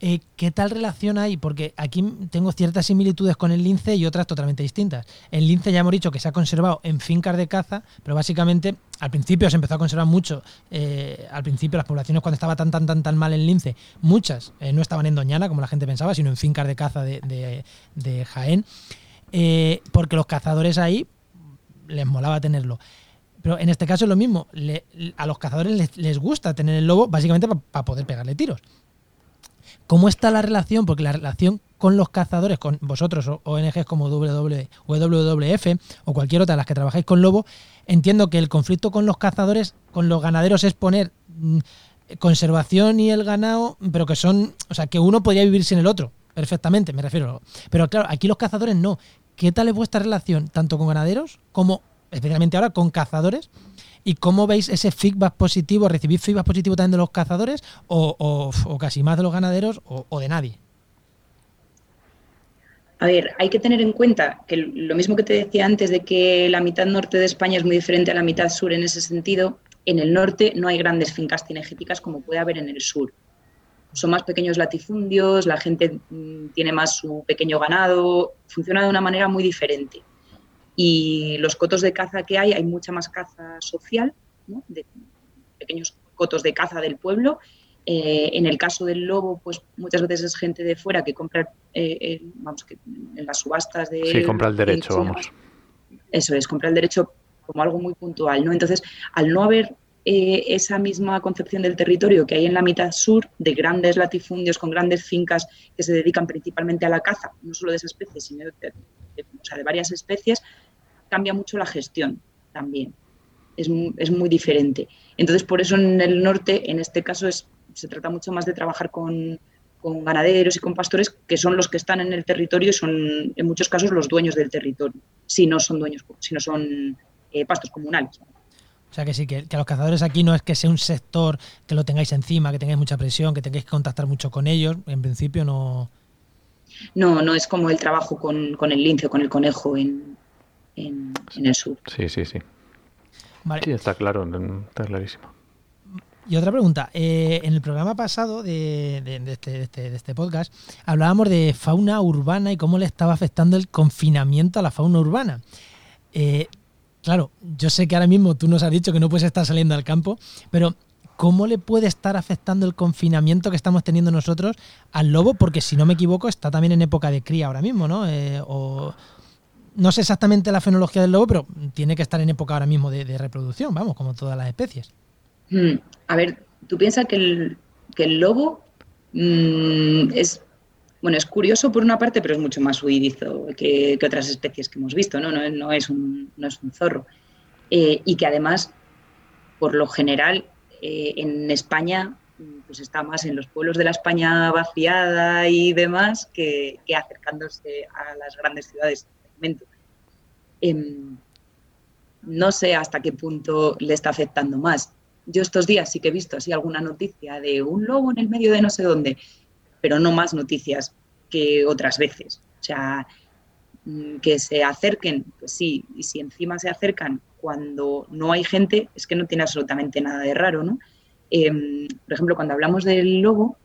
S2: Eh, ¿Qué tal relación hay? Porque aquí tengo ciertas similitudes con el lince y otras totalmente distintas. El lince ya hemos dicho que se ha conservado en fincas de caza, pero básicamente al principio se empezó a conservar mucho. Eh, al principio las poblaciones cuando estaba tan tan tan tan mal el lince, muchas eh, no estaban en Doñana como la gente pensaba, sino en fincas de caza de, Jaén, porque los cazadores ahí les molaba tenerlo. Pero en este caso es lo mismo. a los cazadores les, gusta tener el lobo básicamente para poder pegarle tiros. ¿Cómo está la relación? Porque la relación con los cazadores, con vosotros, ONGs como WWF o cualquier otra de las que trabajáis con lobo, entiendo que el conflicto con los cazadores, con los ganaderos es poner mm, conservación y el ganado, pero que son, o sea, que uno podría vivir sin el otro, perfectamente, me refiero. Pero claro, aquí los cazadores no. ¿Qué tal es vuestra relación, tanto con ganaderos como, especialmente ahora, con cazadores? ¿Y cómo veis ese feedback positivo? ¿Recibís feedback positivo también de los cazadores o, casi más de los ganaderos o, de nadie?
S4: A ver, hay que tener en cuenta que lo mismo que te decía antes de que la mitad norte de España es muy diferente a la mitad sur en ese sentido, en el norte no hay grandes fincas cinegéticas como puede haber en el sur. Son más pequeños latifundios, la gente mm, tiene más su pequeño ganado, funciona de una manera muy diferente. Y los cotos de caza que hay, hay mucha más caza social, de pequeños cotos de caza del pueblo. Eh, en el caso del lobo, pues muchas veces es gente de fuera que compra, eh, vamos, que en las subastas de...
S3: Sí, compra el derecho, vamos.
S4: Eso es, compra el derecho como algo muy puntual, ¿no? Entonces, al no haber eh, esa misma concepción del territorio que hay en la mitad sur, de grandes latifundios con grandes fincas que se dedican principalmente a la caza, no solo de esa especie, sino de, varias especies, cambia mucho la gestión también. Es, es, muy diferente. Entonces, por eso en el norte, en este caso, es, se trata mucho más de trabajar con, con, ganaderos y con pastores, que son los que están en el territorio y son, en muchos casos, los dueños del territorio, si no son dueños, si no son eh, pastos comunales.
S2: O sea que sí, que, que, los cazadores aquí no es que sea un sector que lo tengáis encima, que tengáis mucha presión, que tengáis que contactar mucho con ellos. En principio no.
S4: No, no es como el trabajo con, con el lince o con el conejo en, en, el sur.
S3: Sí, sí, sí. Sí, está claro, está clarísimo.
S2: Y otra pregunta, eh, en el programa pasado de, este, este, de, este, podcast hablábamos de fauna urbana y cómo le estaba afectando el confinamiento a la fauna urbana. Eh, claro, yo sé que ahora mismo tú nos has dicho que no puedes estar saliendo al campo, pero ¿cómo le puede estar afectando el confinamiento que estamos teniendo nosotros al lobo? Porque si no me equivoco está también en época de cría ahora mismo, ¿no? Eh, o, no sé exactamente la fenología del lobo, pero tiene que estar en época ahora mismo de, reproducción, vamos, como todas las especies.
S4: Hmm. A ver, tú piensas que el, que el lobo mm, es, bueno, es curioso por una parte, pero es mucho más huidizo que, otras especies que hemos visto, ¿no? No, es, un, zorro. Eh, y que además, por lo general, eh, en España pues está más en los pueblos de la España vaciada y demás que, acercándose a las grandes ciudades. Em, no sé hasta qué punto le está afectando más. Yo estos días sí que he visto así alguna noticia de un lobo en el medio de no sé dónde, pero no más noticias que otras veces. O sea, mm, que se acerquen, pues sí, y si encima se acercan cuando no hay gente, es que no tiene absolutamente nada de raro, ¿no? Em, por ejemplo, cuando hablamos del lobo,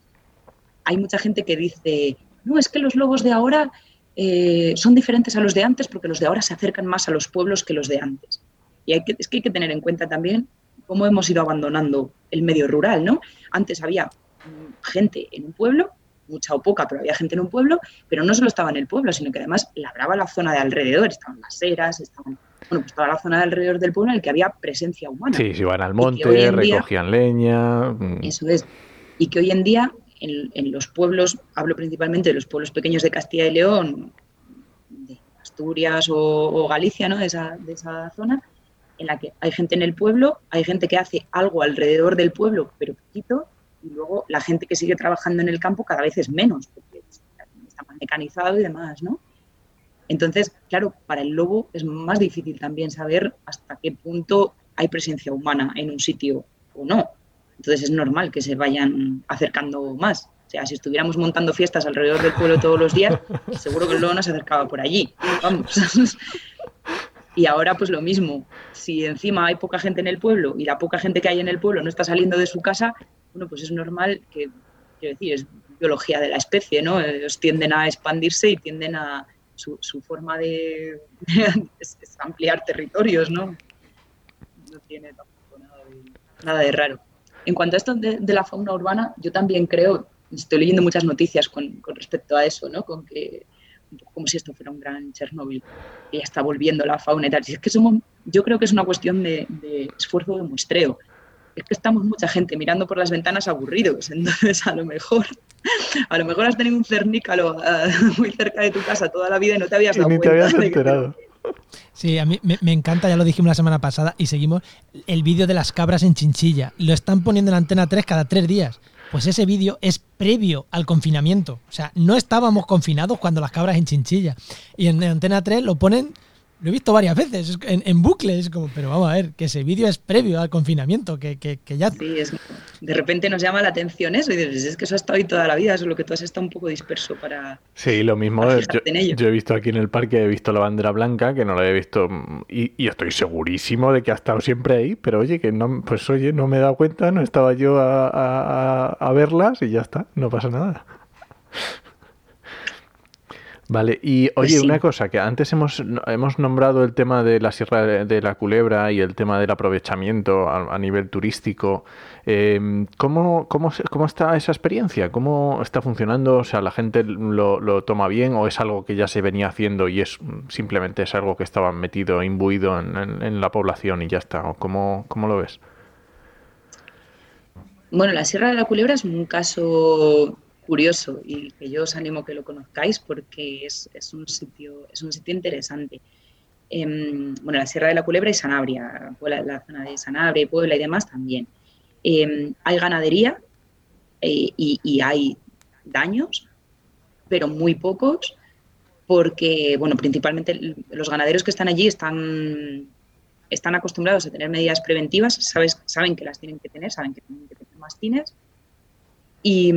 S4: hay mucha gente que dice, no, es que los lobos de ahora eh, son diferentes a los de antes porque los de ahora se acercan más a los pueblos que los de antes. Y es que hay que tener en cuenta también cómo hemos ido abandonando el medio rural, ¿no? Antes había mm, gente en un pueblo, mucha o poca, pero había gente en un pueblo, pero no solo estaba en el pueblo, sino que además labraba la zona de alrededor, estaban las eras, estaban, bueno, pues toda la zona de alrededor del pueblo en el que había presencia humana.
S3: Sí, se iban al monte, recogían leña.
S4: Mm. Eso es. Y que hoy en día en, los pueblos, hablo principalmente de los pueblos pequeños de Castilla y León, de Asturias o, Galicia, ¿no? de, esa, de esa zona, en la que hay gente en el pueblo, hay gente que hace algo alrededor del pueblo, pero poquito, y luego la gente que sigue trabajando en el campo cada vez es menos, porque está más mecanizado y demás, ¿no? Entonces, claro, para el lobo es más difícil también saber hasta qué punto hay presencia humana en un sitio o no. Entonces es normal que se vayan acercando más. O sea, si estuviéramos montando fiestas alrededor del pueblo todos los días, seguro que el lobo no se acercaba por allí. Vamos. Y ahora pues lo mismo. Si encima hay poca gente en el pueblo y la poca gente que hay en el pueblo no está saliendo de su casa, bueno, pues es normal que, quiero decir, es biología de la especie, ¿no? Ellos tienden a expandirse y tienden a su, forma de, ampliar territorios, ¿no? No tiene tampoco nada de raro. En cuanto a esto de, la fauna urbana, yo también creo, estoy leyendo muchas noticias con, respecto a eso, ¿no? Con que, como si esto fuera un gran Chernóbil, que ya está volviendo la fauna y tal. es que somos, yo creo que es una cuestión de, esfuerzo de muestreo. Es que estamos mucha gente mirando por las ventanas aburridos, entonces a lo mejor a lo mejor has tenido un cernícalo uh, muy cerca de tu casa toda la vida y no te habías dado
S3: ni
S4: cuenta.
S3: Te habías enterado.
S2: Sí, a mí me, encanta, ya lo dijimos la semana pasada y seguimos el vídeo de las cabras en Chinchilla. Lo están poniendo en la antena 3 cada tres días. Pues ese vídeo es previo al confinamiento. O sea, no estábamos confinados cuando las cabras en Chinchilla. Y en Antena 3 lo ponen lo he visto varias veces en, en bucle, como, pero vamos a ver, que ese vídeo es previo al confinamiento, que, que, ya...
S4: Sí, es, de repente nos llama la atención eso y dices, es que eso ha estado ahí toda la vida, lo que tú has estado un poco disperso para...
S3: Sí, lo mismo, yo, yo, he visto aquí en el parque, he visto la bandera blanca, que no la he visto, y, y, estoy segurísimo de que ha estado siempre ahí, pero oye, que no, pues oye, no me he dado cuenta, no estaba yo a, a, a verlas y ya está, no pasa nada. Vale, y pues oye, una cosa, que antes hemos, hemos nombrado el tema de la Sierra de la Culebra y el tema del aprovechamiento a, nivel turístico. Em, ¿cómo, cómo, cómo, está esa experiencia? ¿Cómo está funcionando? O sea, ¿la gente lo, lo, toma bien o es algo que ya se venía haciendo y es simplemente es algo que estaba metido, imbuido en, en la población y ya está? ¿Cómo, ¿Cómo lo ves?
S4: Bueno, la Sierra de la Culebra es un caso curioso y que yo os animo que lo conozcáis porque es, un, sitio, es un sitio interesante. Em, bueno, la Sierra de la Culebra y Sanabria, la, zona de Sanabria, Puebla y demás también. Em, hay ganadería eh, y, hay daños, pero muy pocos, porque, bueno, principalmente los ganaderos que están allí están, están acostumbrados a tener medidas preventivas, sabes, saben que las tienen que tener, saben que tienen que tener mastines, y,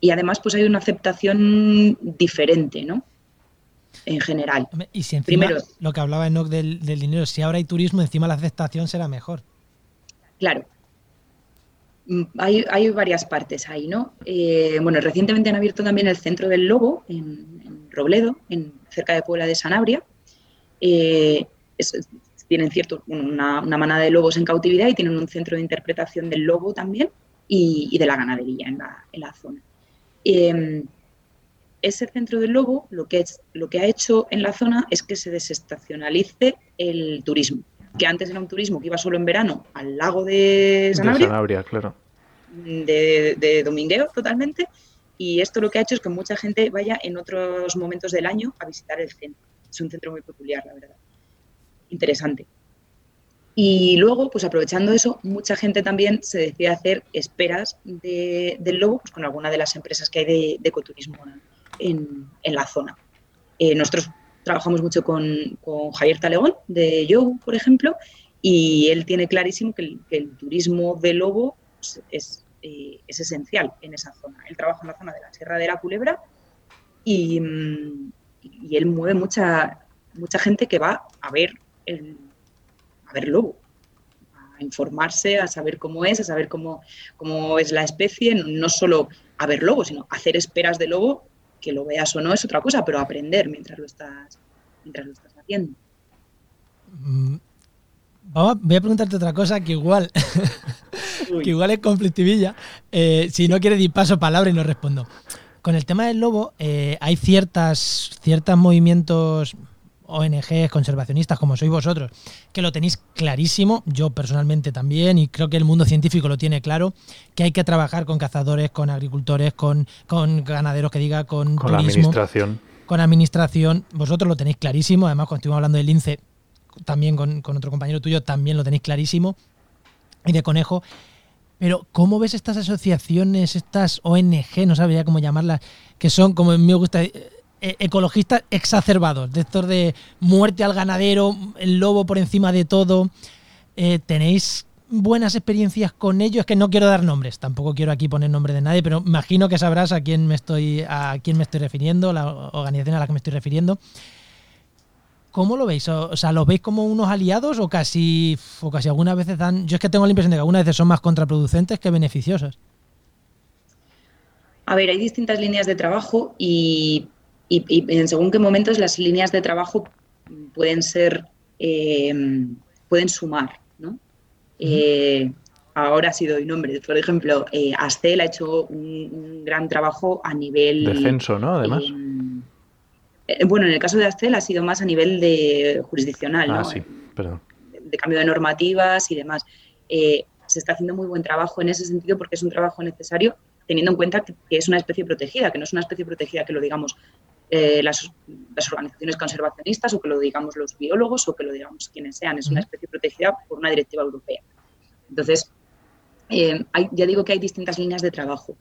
S4: y además pues hay una aceptación diferente, ¿no? En general.
S2: Y si encima, Primero, lo que hablaba Enoch del, del dinero, si ahora hay turismo, encima la aceptación será mejor.
S4: Claro, mm, hay, varias partes ahí, ¿no? Eh, bueno, recientemente han abierto también el Centro del Lobo en, Robledo, en, cerca de Puebla de Sanabria. Eh, tienen cierto, una, manada de lobos en cautividad y tienen un centro de interpretación del lobo también y, de la ganadería en la, en la zona. Em, ese centro del lobo lo que, es, lo que ha hecho en la zona es que se desestacionalice el turismo, que antes era un turismo que iba solo en verano al lago de Sanabria,
S3: De Sanabria, claro.
S4: de, de domingueo totalmente, y esto lo que ha hecho es que mucha gente vaya en otros momentos del año a visitar el centro. Es un centro muy peculiar, la verdad. Interesante. Y luego, pues aprovechando eso, mucha gente también se decide hacer esperas de- del lobo pues, con alguna de las empresas que hay de, de ecoturismo en, en la zona. Eh, nosotros trabajamos mucho con, Javier Talegón de Yo, por ejemplo, y él tiene clarísimo que el, que el turismo de lobo es, eh, es esencial en esa zona. Él trabaja en la zona de la Sierra de la Culebra y, mm, y él mueve mucha, mucha gente que va a ver el, a ver lobo, a informarse, a saber cómo es, a saber cómo, cómo es la especie, no, solo a ver lobo, sino hacer esperas de lobo, que lo veas o no es otra cosa, pero aprender mientras lo estás, mientras lo estás haciendo.
S2: Mm, Vamos, voy a preguntarte otra cosa que igual, que igual es conflictivilla. Eh, si no quieres, di paso palabra y no respondo. Con el tema del lobo, eh, hay ciertas, ciertos movimientos ONGs, conservacionistas, como sois vosotros, que lo tenéis clarísimo, yo personalmente también, y creo que el mundo científico lo tiene claro, que hay que trabajar con cazadores, con agricultores, con, con ganaderos que diga, con,
S3: Con la
S2: turismo
S3: administración.
S2: con administración, vosotros lo tenéis clarísimo, además cuando estuvimos hablando del lince, también con, con otro compañero tuyo, también lo tenéis clarísimo, y de conejo. Pero, ¿cómo ves estas asociaciones, estas ONG, no sabía cómo llamarlas, que son, como a mí me gusta, ecologistas exacerbados, de estos de muerte al ganadero, el lobo por encima de todo? Eh, ¿Tenéis buenas experiencias con ellos? Es que no quiero dar nombres, tampoco quiero aquí poner nombre de nadie, pero imagino que sabrás a quién me estoy, a quién me estoy refiriendo, la organización a la que me estoy refiriendo. ¿Cómo lo veis? O sea, ¿los veis como unos aliados o casi, o casi algunas veces dan... Yo es que tengo la impresión de que algunas veces son más contraproducentes que beneficiosas.
S4: A ver, hay distintas líneas de trabajo y, y- y en según qué momentos las líneas de trabajo pueden ser, eh, pueden sumar, ¿no? Eh, ahora sí doy nombres. Por ejemplo, eh, Astel ha hecho un, un gran trabajo a nivel...
S3: Defenso, ¿no? Además.
S4: eh, bueno, en el caso de Astel ha sido más a nivel de jurisdiccional,
S3: ah,
S4: ¿no?
S3: sí, perdón.
S4: de cambio de normativas y demás. Se está haciendo muy buen trabajo en ese sentido porque es un trabajo necesario teniendo en cuenta que es una especie protegida, que no es una especie protegida que lo digamos eh, las, las organizaciones conservacionistas o que lo digamos los biólogos o que lo digamos quienes sean, es una especie protegida por una directiva europea. Entonces, eh, hay- ya digo que hay distintas líneas de trabajo.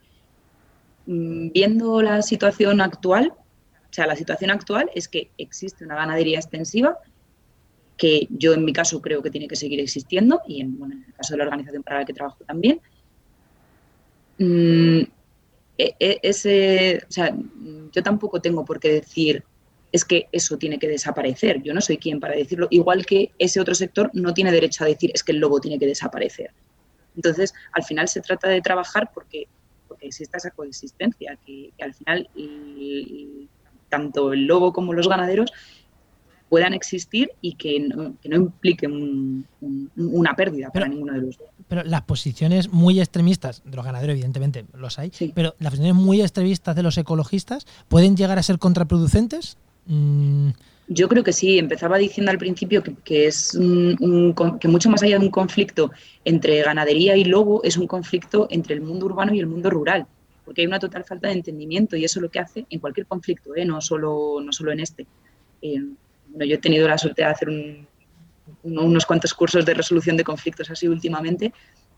S4: Mm, Viendo la situación actual, o sea, la situación actual es que existe una ganadería extensiva que yo en mi caso creo que tiene que seguir existiendo y en, bueno, en el caso de la organización para la que trabajo también. Mm, ese, o sea, yo tampoco tengo por qué decir es que eso tiene que desaparecer. Yo no soy quien para decirlo. Igual que ese otro sector no tiene derecho a decir es que el lobo tiene que desaparecer. Entonces, al final se trata de trabajar porque, porque exista esa coexistencia, que, al final tanto el lobo como los ganaderos puedan existir y que no, que no impliquen un- un- una pérdida para ninguno de los dos.
S2: Pero las posiciones muy extremistas, de los ganaderos evidentemente los hay,
S4: Sí.
S2: pero las posiciones muy extremistas de los ecologistas pueden llegar a ser contraproducentes. Mm,
S4: Yo creo que sí, empezaba diciendo al principio que, que es un- que mucho más allá de un conflicto entre ganadería y lobo, es un conflicto entre el mundo urbano y el mundo rural, porque hay una total falta de entendimiento y eso es lo que hace en cualquier conflicto, ¿eh? no, solo, no solo en este. Eh, bueno, yo he tenido la suerte de hacer un- un- unos cuantos cursos de resolución de conflictos así últimamente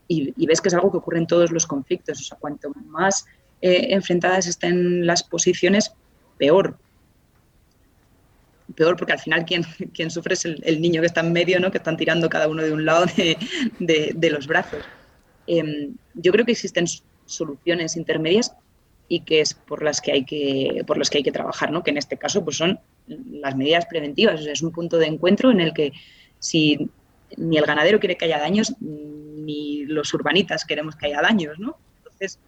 S4: y, y ves que es algo que ocurre en todos los conflictos, o sea, cuanto más eh, enfrentadas estén las posiciones, peor, peor porque al final quien, quien sufre es el, el niño que está en medio, ¿no? que están tirando cada uno de un lado de, de- de los brazos. Em, yo creo que existen soluciones intermedias y que es por las que hay que, por las que, hay que trabajar, ¿no? que en este caso pues son las medidas preventivas. O sea, es un punto de encuentro en el que si ni el ganadero quiere que haya daños, ni los urbanitas queremos que haya daños. ¿no? Entonces,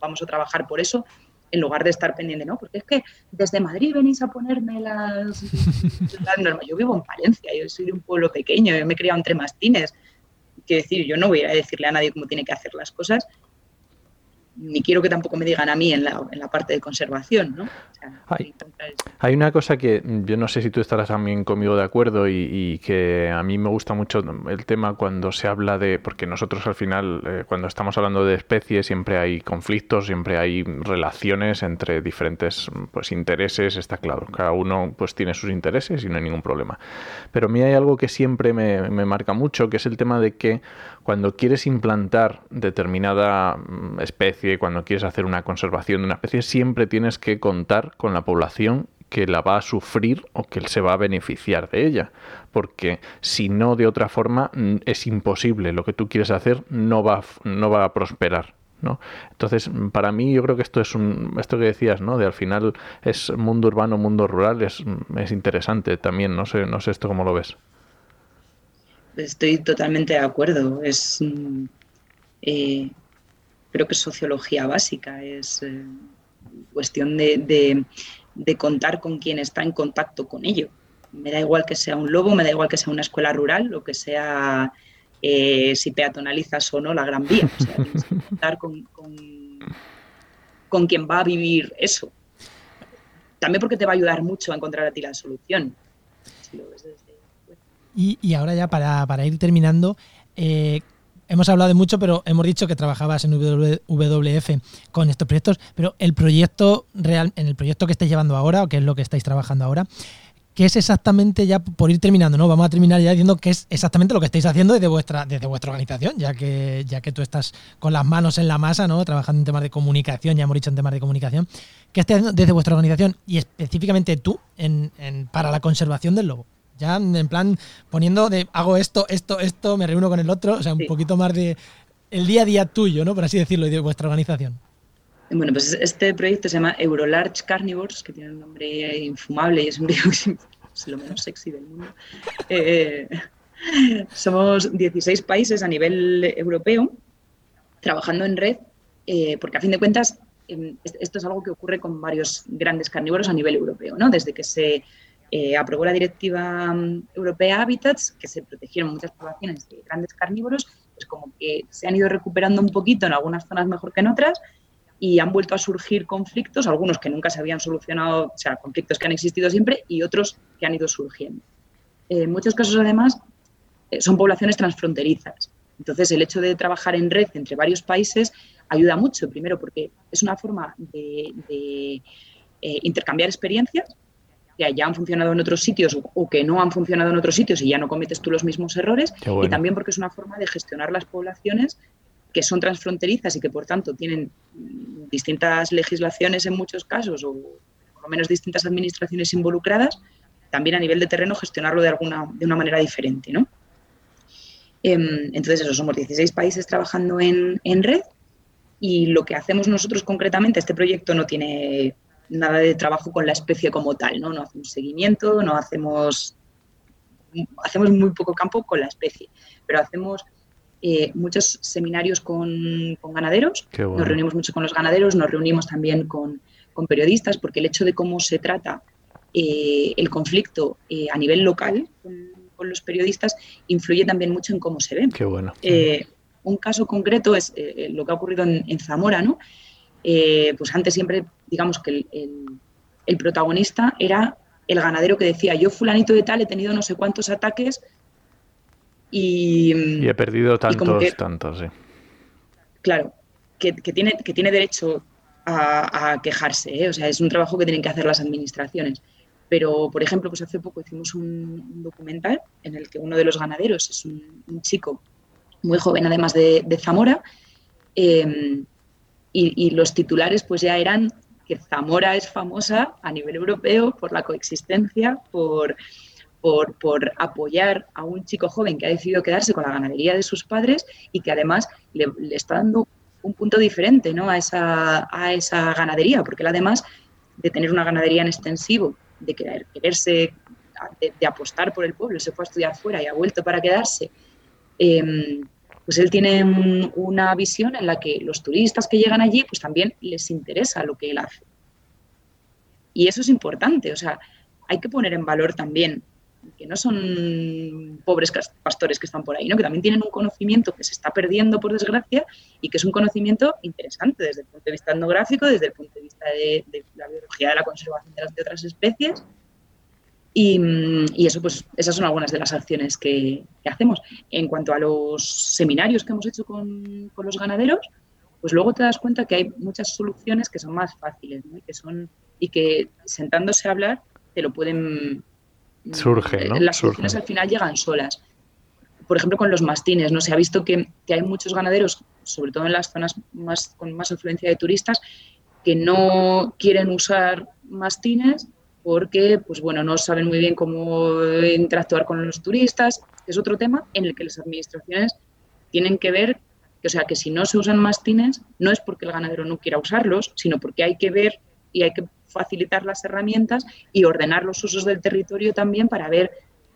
S4: vamos a trabajar por eso en lugar de estar pendiente, ¿no? Porque es que desde Madrid venís a ponerme las, las normas. Yo vivo en Palencia, yo soy de un pueblo pequeño, yo me he criado entre mastines. Quiero decir, yo no voy a decirle a nadie cómo tiene que hacer las cosas. Ni quiero que tampoco me digan a mí en la, en la parte de conservación, ¿no?
S3: hay, una cosa que yo no sé si tú estarás también conmigo de acuerdo y, que a mí me gusta mucho el tema cuando se habla de, porque nosotros al final, eh, cuando estamos hablando de especies, siempre hay conflictos, siempre hay relaciones entre diferentes pues, intereses, está claro. Cada uno pues tiene sus intereses y no hay ningún problema. Pero a mí hay algo que siempre me, me marca mucho, que es el tema de que cuando quieres implantar determinada mm, especie, cuando quieres hacer una conservación de una especie, siempre tienes que contar con la población que la va a sufrir o que se va a beneficiar de ella. Porque si no, de otra forma, mm, es imposible. Lo que tú quieres hacer no va, no va a prosperar. ¿no? Entonces, mm, para mí, yo creo que esto es un, esto que decías, ¿no? De al final es mundo urbano, mundo rural, es, es interesante también. No sé, no sé esto cómo lo ves.
S4: Estoy totalmente de acuerdo. Es, eh, creo que es sociología básica, es eh, cuestión de, contar con quien está en contacto con ello. Me da igual que sea un lobo, me da igual que sea una escuela rural o que sea eh, si peatonalizas o no la Gran Vía. O sea, contar con, con, quien va a vivir eso. También porque te va a ayudar mucho a encontrar a ti la solución.
S2: Y, ahora ya para, ir terminando, eh, hemos hablado de mucho, pero hemos dicho que trabajabas en WWF con estos proyectos, pero el proyecto real, en el proyecto que estáis llevando ahora, o que es lo que estáis trabajando ahora, ¿qué es exactamente ya por ir terminando, ¿no? Vamos a terminar ya diciendo qué es exactamente lo que estáis haciendo desde vuestra, desde vuestra organización, ya que, ya que tú estás con las manos en la masa, ¿no? Trabajando en temas de comunicación, ya hemos dicho en temas de comunicación. ¿Qué estáis haciendo desde vuestra organización y específicamente tú en, para la conservación del lobo? Ya en plan poniendo de hago esto, esto, esto, me reúno con el otro, o sea, un poquito más de el día a día tuyo, ¿no? Por así decirlo, y de vuestra organización.
S4: Bueno, pues este proyecto se llama Eurolarge Carnivores, que tiene un nombre infumable y es un proyecto es lo menos sexy del mundo. Eh, somos 16 países a nivel europeo trabajando en red, eh, porque a fin de cuentas em, esto es algo que ocurre con varios grandes carnívoros a nivel europeo, ¿no? Desde que se eh, aprobó la Directiva mm, Europea Habitats, que se protegieron muchas poblaciones de grandes carnívoros, pues como que se han ido recuperando un poquito en algunas zonas mejor que en otras y han vuelto a surgir conflictos, algunos que nunca se habían solucionado, o sea, conflictos que han existido siempre y otros que han ido surgiendo. en muchos casos, además, eh, son poblaciones transfronterizas. Entonces, el hecho de trabajar en red entre varios países ayuda mucho, primero porque es una forma de, eh, intercambiar experiencias que ya han funcionado en otros sitios o que no han funcionado en otros sitios y ya no cometes tú los mismos errores. Y también porque es una forma de gestionar las poblaciones que son transfronterizas y que por tanto tienen distintas legislaciones en muchos casos o por lo menos distintas administraciones involucradas, también a nivel de terreno gestionarlo de alguna de una manera diferente, ¿no? Em, entonces, eso, somos 16 países trabajando en, en red y lo que hacemos nosotros concretamente, este proyecto no tiene nada de trabajo con la especie como tal, ¿no? No hacemos seguimiento, no hacemos, hacemos muy poco campo con la especie, pero hacemos eh, muchos seminarios con, ganaderos, nos reunimos mucho con los ganaderos, nos reunimos también con, periodistas, porque el hecho de cómo se trata eh, el conflicto eh, a nivel local con, los periodistas influye también mucho en cómo se ve.
S3: Qué bueno.
S4: un caso concreto es lo que ha ocurrido en, en Zamora, ¿no? Eh, pues antes siempre, digamos que el, protagonista era el ganadero que decía, yo fulanito de tal he tenido no sé cuántos ataques y...
S3: Y he perdido tantos, tantos, sí.
S4: Claro, que, tiene, que tiene derecho a, quejarse, ¿eh? o sea, es un trabajo que tienen que hacer las administraciones. Pero, por ejemplo, pues hace poco hicimos un, documental en el que uno de los ganaderos es un, chico muy joven, además de, Zamora, eh, y, los titulares pues ya eran que Zamora es famosa a nivel europeo por la coexistencia, por, por, apoyar a un chico joven que ha decidido quedarse con la ganadería de sus padres y que además le, está dando un punto diferente ¿no? a, esa, a esa ganadería, porque él además de tener una ganadería en extensivo, de querer, quererse, de, apostar por el pueblo, se fue a estudiar fuera y ha vuelto para quedarse, eh, pues él tiene una visión en la que los turistas que llegan allí, pues también les interesa lo que él hace. Y eso es importante, o sea, hay que poner en valor también que no son pobres pastores que están por ahí, ¿no? que también tienen un conocimiento que se está perdiendo, por desgracia, y que es un conocimiento interesante desde el punto de vista etnográfico, desde el punto de vista de, la biología de la conservación de, otras especies. Y, eso, pues, esas son algunas de las acciones que, hacemos. En cuanto a los seminarios que hemos hecho con, con, los ganaderos, pues luego te das cuenta que hay muchas soluciones que son más fáciles ¿no? y, que son, y que sentándose a hablar te lo pueden
S3: Surge, ¿no?
S4: Las soluciones al final llegan solas. Por ejemplo, con los mastines, ¿no? Se ha visto que, hay muchos ganaderos, sobre todo en las zonas más, con más afluencia de turistas, que no quieren usar mastines porque, pues bueno, no saben muy bien cómo interactuar con los turistas. Es otro tema en el que las administraciones tienen que ver, o sea, que si no se usan mastines, no es porque el ganadero no quiera usarlos, sino porque hay que ver y hay que facilitar las herramientas y ordenar los usos del territorio también para ver,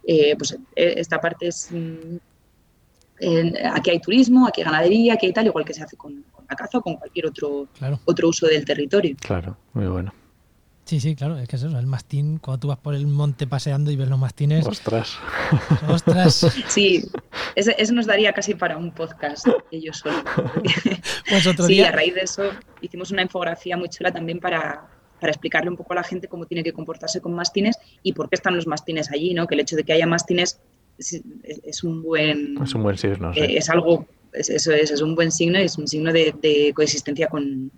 S4: eh, pues eh, esta parte es, mm, aquí hay turismo, aquí hay ganadería, aquí hay tal, igual que se hace con, la caza o con cualquier otro, otro uso del territorio.
S3: Claro, muy bueno.
S2: Sí, sí, claro, es que es eso, el mastín, cuando tú vas por el monte paseando y ves los mastines.
S3: Ostras.
S2: Ostras.
S4: Sí, eso, nos daría casi para un podcast ellos solos.
S2: Pues otro
S4: sí, a raíz de eso hicimos una infografía muy chula también para, para explicarle un poco a la gente cómo tiene que comportarse con mastines y por qué están los mastines allí, ¿no? Que el hecho de que haya mastines es, un buen...
S3: Es un buen signo,
S4: eh, es algo, eso es, es un buen signo y es un signo de, coexistencia con,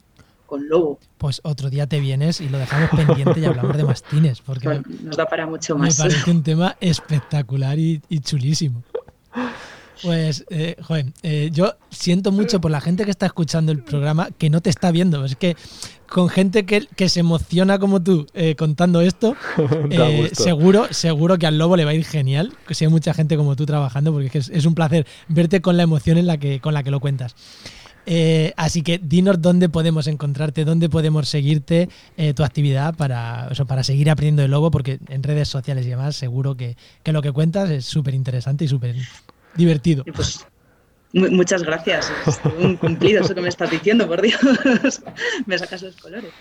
S4: lobo.
S2: Pues otro día te vienes y lo dejamos pendiente y hablamos de mastines, porque
S4: nos da para mucho más.
S2: Me parece un tema espectacular y, chulísimo. Pues, eh, joder, eh, yo siento mucho por la gente que está escuchando el programa que no te está viendo. Es que con gente que, se emociona como tú eh, contando esto, eh, seguro, seguro que al lobo le va a ir genial, que sea mucha gente como tú trabajando, porque es, un placer verte con la emoción en la que, con la que lo cuentas. Eh, así que dinos dónde podemos encontrarte, dónde podemos seguirte tu actividad para, para seguir aprendiendo de lobo, porque en redes sociales y demás seguro que, lo que cuentas es súper interesante y súper divertido.
S4: Pues Muchas gracias. Es un cumplido eso que me estás diciendo, por Dios. me sacas los colores.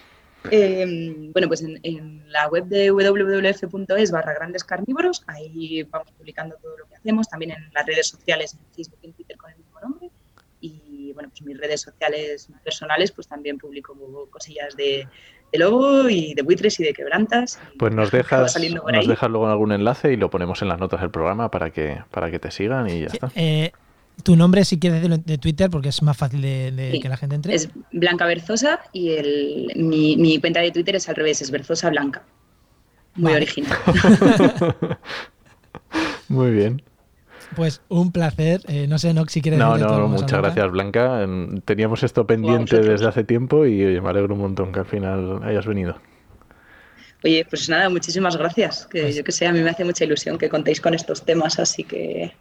S4: Em, bueno, pues en, la web de www.es barra grandes carnívoros, ahí vamos publicando todo lo que hacemos, también en las redes sociales, en Facebook y en Twitter con el mismo nombre. Bueno, pues mis redes sociales personales, pues también publico cosillas de, lobo y de buitres y de quebrantas.
S3: pues nos dejas, nos dejas luego algún enlace y lo ponemos en las notas del programa para que, para que te sigan y ya está.
S2: Eh, tu nombre, si quieres decirlo de Twitter, porque es más fácil de, que la gente entre.
S4: Es Blanca Berzosa y el, mi, cuenta de Twitter es al revés, es Berzosa Blanca. Muy original.
S3: Muy bien.
S2: Pues un placer. Eh, no sé, Nox, si quieres.
S3: No, no, muchas gracias, Blanca. Teníamos esto pendiente desde hace tiempo y me alegro un montón que al final hayas venido.
S4: Oye, pues nada, muchísimas gracias. Que pues yo que sé, a mí me hace mucha ilusión que contéis con estos temas, así que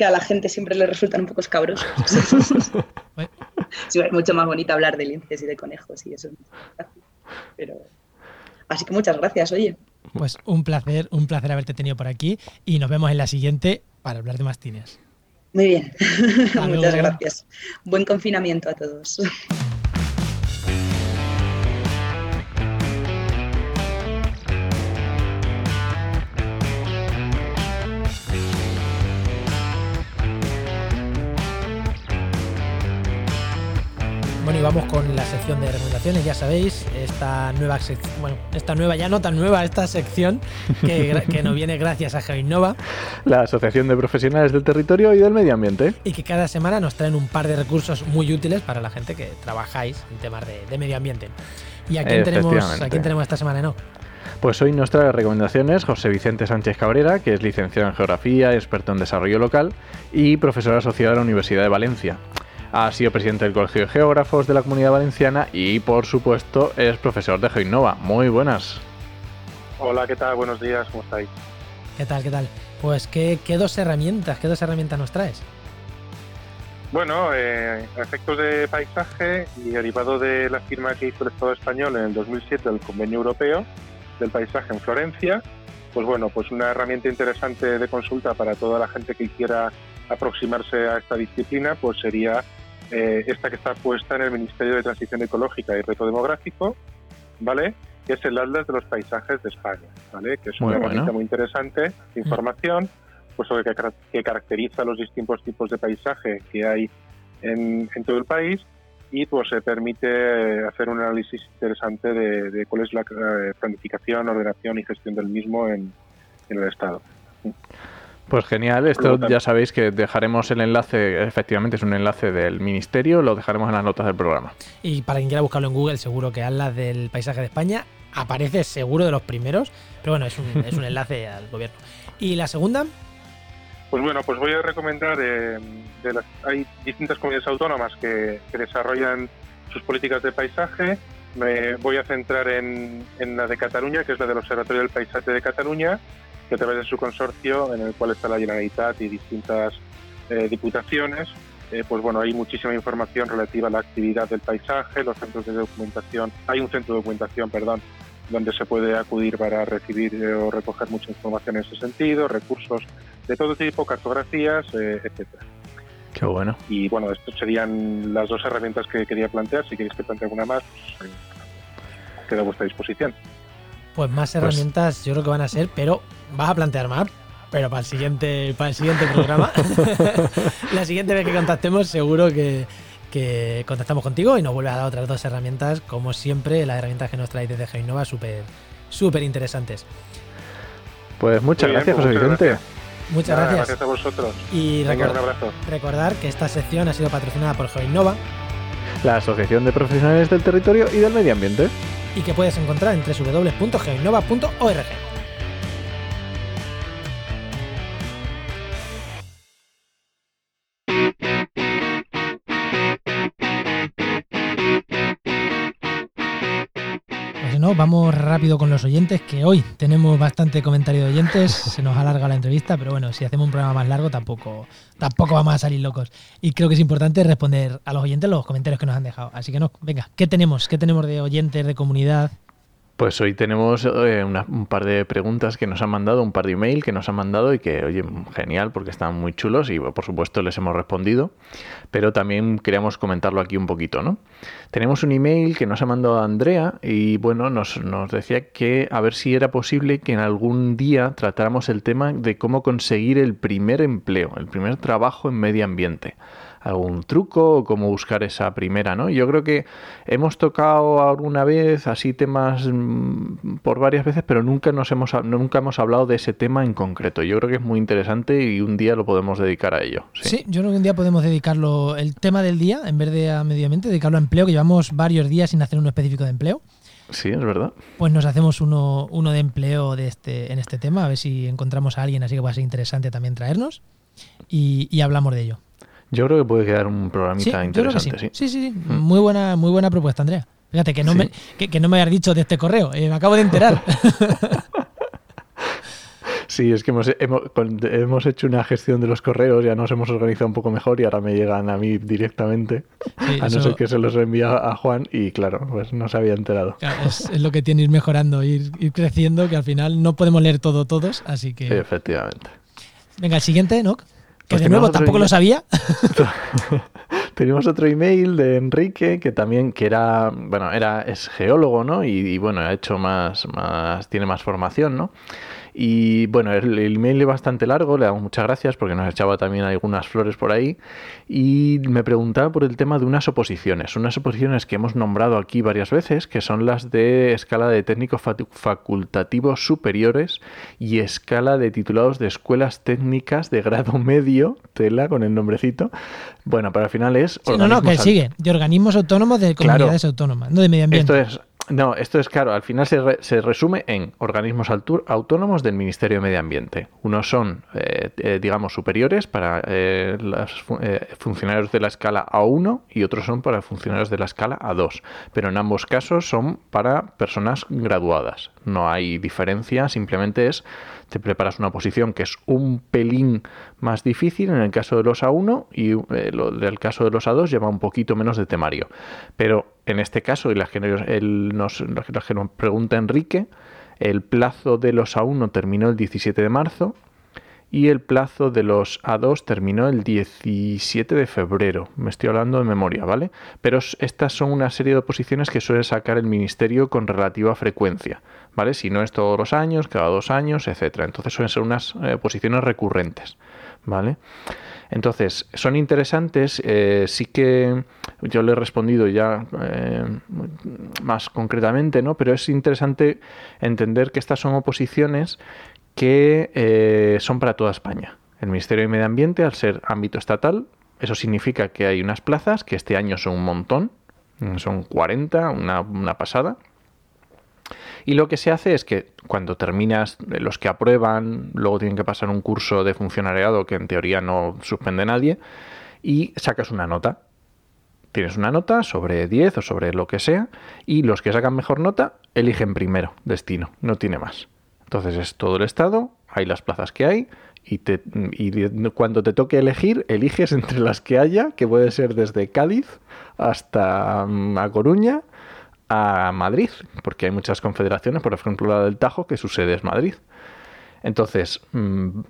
S4: que a la gente siempre le resultan un poco escabrosos. sí, es mucho más bonito hablar de linces y de conejos y eso. Pero... Así que muchas gracias, oye.
S2: Pues un placer, un placer haberte tenido por aquí y nos vemos en la siguiente para hablar de mastines.
S4: Muy bien, muchas gracias. Buen confinamiento a todos.
S2: y vamos con la sección de recomendaciones. Ya sabéis, esta nueva bueno, esta nueva, ya no tan nueva, esta sección que, que nos viene gracias a Innova.
S3: La Asociación de Profesionales del Territorio y del Medio Ambiente.
S2: Y que cada semana nos traen un par de recursos muy útiles para la gente que trabajáis en temas de, medio ambiente. ¿Y a quién, tenemos, a quién tenemos esta semana, no?
S3: Pues hoy nos trae recomendaciones José Vicente Sánchez Cabrera, que es licenciado en Geografía, experto en desarrollo local y profesor asociado a la Universidad de Valencia. Ha sido presidente del Colegio de Geógrafos de la Comunidad Valenciana y, por supuesto, es profesor de GeoInnova. Muy buenas.
S5: Hola, ¿qué tal? Buenos días, ¿cómo estáis?
S2: ¿Qué tal, qué tal? Pues, ¿qué, dos herramientas, qué dos herramientas nos traes?
S5: Bueno, eh, efectos de paisaje y derivado de la firma que hizo el Estado español en el 2007 del Convenio Europeo del Paisaje en Florencia, pues bueno, pues una herramienta interesante de consulta para toda la gente que quiera aproximarse a esta disciplina, pues sería eh, esta que está puesta en el Ministerio de Transición Ecológica y Reto Demográfico, ¿vale? que es el Atlas de los Paisajes de España, ¿vale? que es una herramienta muy interesante de información pues, que, que, caracteriza los distintos tipos de paisaje que hay en, todo el país y pues se permite hacer un análisis interesante de, cuál es la eh, planificación, ordenación y gestión del mismo en, el Estado.
S3: Pues genial, esto ya sabéis que dejaremos el enlace, efectivamente es un enlace del Ministerio, lo dejaremos en las notas del programa.
S2: Y para quien quiera buscarlo en Google, seguro que habla del paisaje de España aparece seguro de los primeros, pero bueno, es un, es un enlace al gobierno. ¿Y la segunda?
S5: Pues bueno, pues voy a recomendar, eh, de las, hay distintas comunidades autónomas que, desarrollan sus políticas de paisaje. Me voy a centrar en, en, la de Cataluña, que es la del Observatorio del Paisaje de Cataluña, que a través de su consorcio, en el cual está la Generalitat y distintas eh, diputaciones, eh, pues bueno, hay muchísima información relativa a la actividad del paisaje, los centros de documentación, hay un centro de documentación, perdón, donde se puede acudir para recibir o recoger mucha información en ese sentido, recursos de todo tipo, cartografías, eh, etcétera.
S3: Qué bueno.
S5: Y bueno, estas serían las dos herramientas que quería plantear. Si queréis que plantee alguna más, pues, queda a vuestra disposición.
S2: Pues más pues herramientas yo creo que van a ser, pero vas a plantear más, pero para el siguiente, para el siguiente programa. la siguiente vez que contactemos seguro que, que contactamos contigo y nos vuelves a dar otras dos herramientas, como siempre, las herramientas que nos traéis desde Genova, súper súper interesantes.
S3: Pues muchas gracias, José pues Vicente.
S2: Muchas gracias.
S5: Gracias a vosotros.
S2: Y recordar que esta sección ha sido patrocinada por GeoInnova,
S3: la Asociación de Profesionales del Territorio y del Medio Ambiente.
S2: Y que puedes encontrar en www.geoinnova.org. vamos rápido con los oyentes, que hoy tenemos bastante comentario de oyentes, se nos alarga la entrevista, pero bueno, si hacemos un programa más largo tampoco, tampoco vamos a salir locos. Y creo que es importante responder a los oyentes los comentarios que nos han dejado. Así que no, venga, ¿qué tenemos? ¿Qué tenemos de oyentes, de comunidad?
S3: Pues hoy tenemos eh, un par de preguntas que nos han mandado, un par de email que nos han mandado y que, oye, genial porque están muy chulos y por supuesto les hemos respondido, pero también queríamos comentarlo aquí un poquito, ¿no? Tenemos un email que nos ha mandado Andrea y bueno, nos, nos decía que a ver si era posible que en algún día tratáramos el tema de cómo conseguir el primer empleo, el primer trabajo en medio ambiente algún truco o cómo buscar esa primera, ¿no? Yo creo que hemos tocado alguna vez así temas mm, por varias veces, pero nunca nos hemos nunca hemos hablado de ese tema en concreto. Yo creo que es muy interesante y un día lo podemos dedicar a ello.
S2: Sí, yo creo que un día podemos dedicarlo el tema del día en vez de a medio ambiente, dedicarlo a empleo, que llevamos varios días sin hacer uno específico de empleo.
S3: Sí, es verdad.
S2: Pues nos hacemos uno, uno de empleo de este, en este tema, a ver si encontramos a alguien así que va a ser interesante también traernos y hablamos de ello.
S3: Yo creo que puede quedar un programita interesante.
S2: sí. sí. sí, mm. Muy, buena, muy buena propuesta, Andrea. Fíjate que no, me, que, no me hayas dicho de este correo, eh, me acabo de enterar.
S3: Sí, es que hemos, hemos, hecho una gestión de los correos, ya nos hemos organizado un poco mejor y ahora me llegan a mí directamente, a no ser que se los envía a Juan y claro, pues no se había enterado.
S2: es, lo que tienes mejorando, ir, ir, creciendo, que al final no podemos leer todo todos, así que...
S3: efectivamente.
S2: Venga, el siguiente, ¿no? Que de nuevo tampoco lo sabía.
S3: Tenemos otro email de Enrique que también que era, bueno, era es geólogo, ¿no? Y, y, bueno, ha hecho más, más, tiene más formación, ¿no? Y bueno, el, email es bastante largo, le damos muchas gracias porque nos echaba también algunas flores por ahí. Y me preguntaba por el tema de unas oposiciones, unas oposiciones que hemos nombrado aquí varias veces, que son las de escala de técnicos facultativos superiores y escala de titulados de escuelas técnicas de grado medio, tela con el nombrecito. Bueno, pero al final es...
S2: no, no, que sigue, de organismos autónomos de comunidades autónomas, no de medio ambiente.
S3: Esto es no, esto es claro, al final se, se resume en organismos autónomos del Ministerio de Medio Ambiente. Unos son, eh, eh, digamos, superiores para eh, los funcionarios de la escala A1 y otros son para funcionarios de la escala A2. Pero en ambos casos son para personas graduadas. No hay diferencia, simplemente es te preparas una posición que es un pelín más difícil en el caso de los A1 y eh, en el caso de los A2 lleva un poquito menos de temario. Pero en este caso, y la que nos, que nos pregunta Enrique, el plazo de los A1 terminó el 17 de marzo y el plazo de los A2 terminó el 17 de febrero. Me estoy hablando de memoria, ¿vale? Pero estas son una serie de oposiciones que suele sacar el Ministerio con relativa frecuencia, ¿vale? Si no es todos los años, cada dos años, etcétera. Entonces suelen ser unas eh, oposiciones recurrentes, ¿vale? Entonces, son interesantes, eh, sí que yo le he respondido ya eh, más concretamente, ¿no? Pero es interesante entender que estas son oposiciones que eh, son para toda España. El Ministerio de Medio Ambiente, al ser ámbito estatal, eso significa que hay unas plazas, que este año son un montón, son 40, una, una pasada, y lo que se hace es que cuando terminas, los que aprueban, luego tienen que pasar un curso de funcionariado que en teoría no suspende nadie, y sacas una nota. Tienes una nota sobre 10 o sobre lo que sea, y los que sacan mejor nota eligen primero destino, no tiene más. Entonces es todo el estado, hay las plazas que hay, y, te, y, cuando te toque elegir, eliges entre las que haya, que puede ser desde Cádiz hasta mm, A Coruña, a Madrid, porque hay muchas confederaciones, por ejemplo la del Tajo, que su sede es Madrid. Entonces, mmm,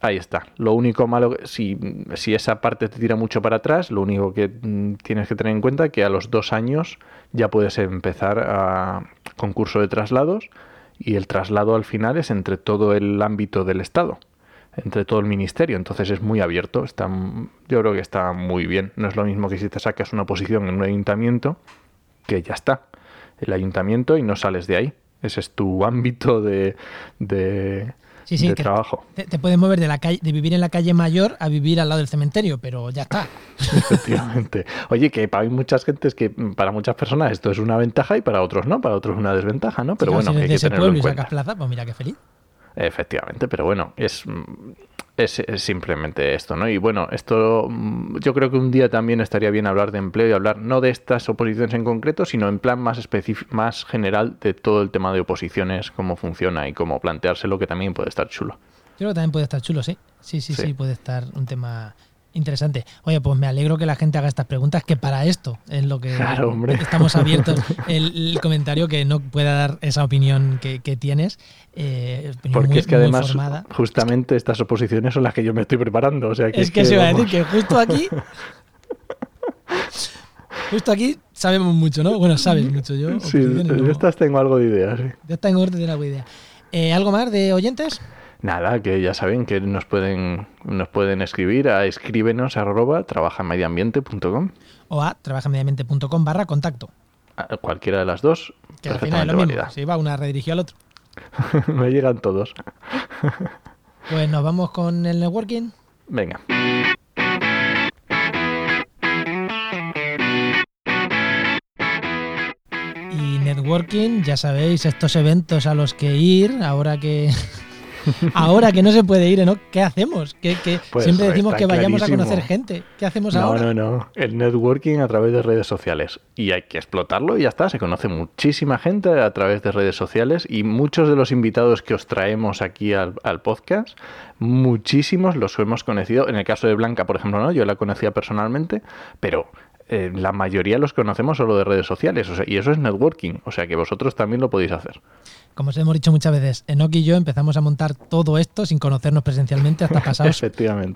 S3: ahí está. Lo único malo, si, si esa parte te tira mucho para atrás, lo único que mmm, tienes que tener en cuenta es que a los dos años ya puedes empezar a concurso de traslados y el traslado al final es entre todo el ámbito del Estado entre todo el ministerio, entonces es muy abierto, está, yo creo que está muy bien, no es lo mismo que si te sacas una posición en un ayuntamiento, que ya está, el ayuntamiento y no sales de ahí. Ese es tu ámbito de, de,
S2: sí, sí,
S3: de trabajo.
S2: Te, te, puedes mover de, la calle, de vivir en la calle mayor a vivir al lado del cementerio, pero ya está.
S3: Efectivamente. Oye, que para muchas gentes que para muchas personas esto es una ventaja y para otros no, para otros una desventaja, ¿no? Pero
S2: sí,
S3: bueno,
S2: si
S3: que hay que tenerlo en
S2: y
S3: cuenta.
S2: sacas plaza, pues mira qué feliz.
S3: Efectivamente, pero bueno, es, es, es, simplemente esto, ¿no? Y bueno, esto yo creo que un día también estaría bien hablar de empleo y hablar no de estas oposiciones en concreto, sino en plan más más general de todo el tema de oposiciones, cómo funciona y cómo planteárselo, que también puede estar chulo.
S2: Yo creo que también puede estar chulo, sí. Sí, sí, sí, sí puede estar un tema Interesante. Oye, pues me alegro que la gente haga estas preguntas, que para esto es lo que
S3: claro,
S2: estamos abiertos. El, el, comentario que no pueda dar esa opinión que, que tienes. Eh, opinión
S3: Porque
S2: muy,
S3: es que además,
S2: formada.
S3: justamente estas oposiciones son las que yo me estoy preparando. O sea, que
S2: es, que,
S3: que
S2: se iba a decir que justo aquí. Justo aquí sabemos mucho, ¿no? Bueno, sabes mucho yo.
S3: Sí, no. estas tengo algo de idea, sí.
S2: Estas tengo algo de idea. Eh, ¿Algo más de oyentes?
S3: Nada, que ya saben que nos pueden, nos pueden escribir a escríbenos arroba trabajamediambiente.com
S2: o a trabajamediambiente.com barra contacto.
S3: A cualquiera de las dos,
S2: que al final es lo mismo. Si va una redirigió al otro.
S3: Me llegan todos.
S2: pues nos vamos con el networking.
S3: Venga.
S2: Y networking, ya sabéis, estos eventos a los que ir, ahora que ahora que no se puede ir, ¿no? ¿Qué hacemos? ¿Qué, qué? Pues Siempre decimos que vayamos
S3: clarísimo.
S2: a conocer gente. ¿Qué hacemos
S3: no,
S2: ahora?
S3: No, no, no. El networking a través de redes sociales. Y hay que explotarlo y ya está. Se conoce muchísima gente a través de redes sociales y muchos de los invitados que os traemos aquí al, al podcast, muchísimos los hemos conocido. En el caso de Blanca, por ejemplo, no, yo la conocía personalmente, pero eh, la mayoría los conocemos solo de redes sociales, o sea, y eso es networking, o sea que vosotros también lo podéis hacer.
S2: Como os hemos dicho muchas veces, Enoch y yo empezamos a montar todo esto sin conocernos presencialmente hasta pasados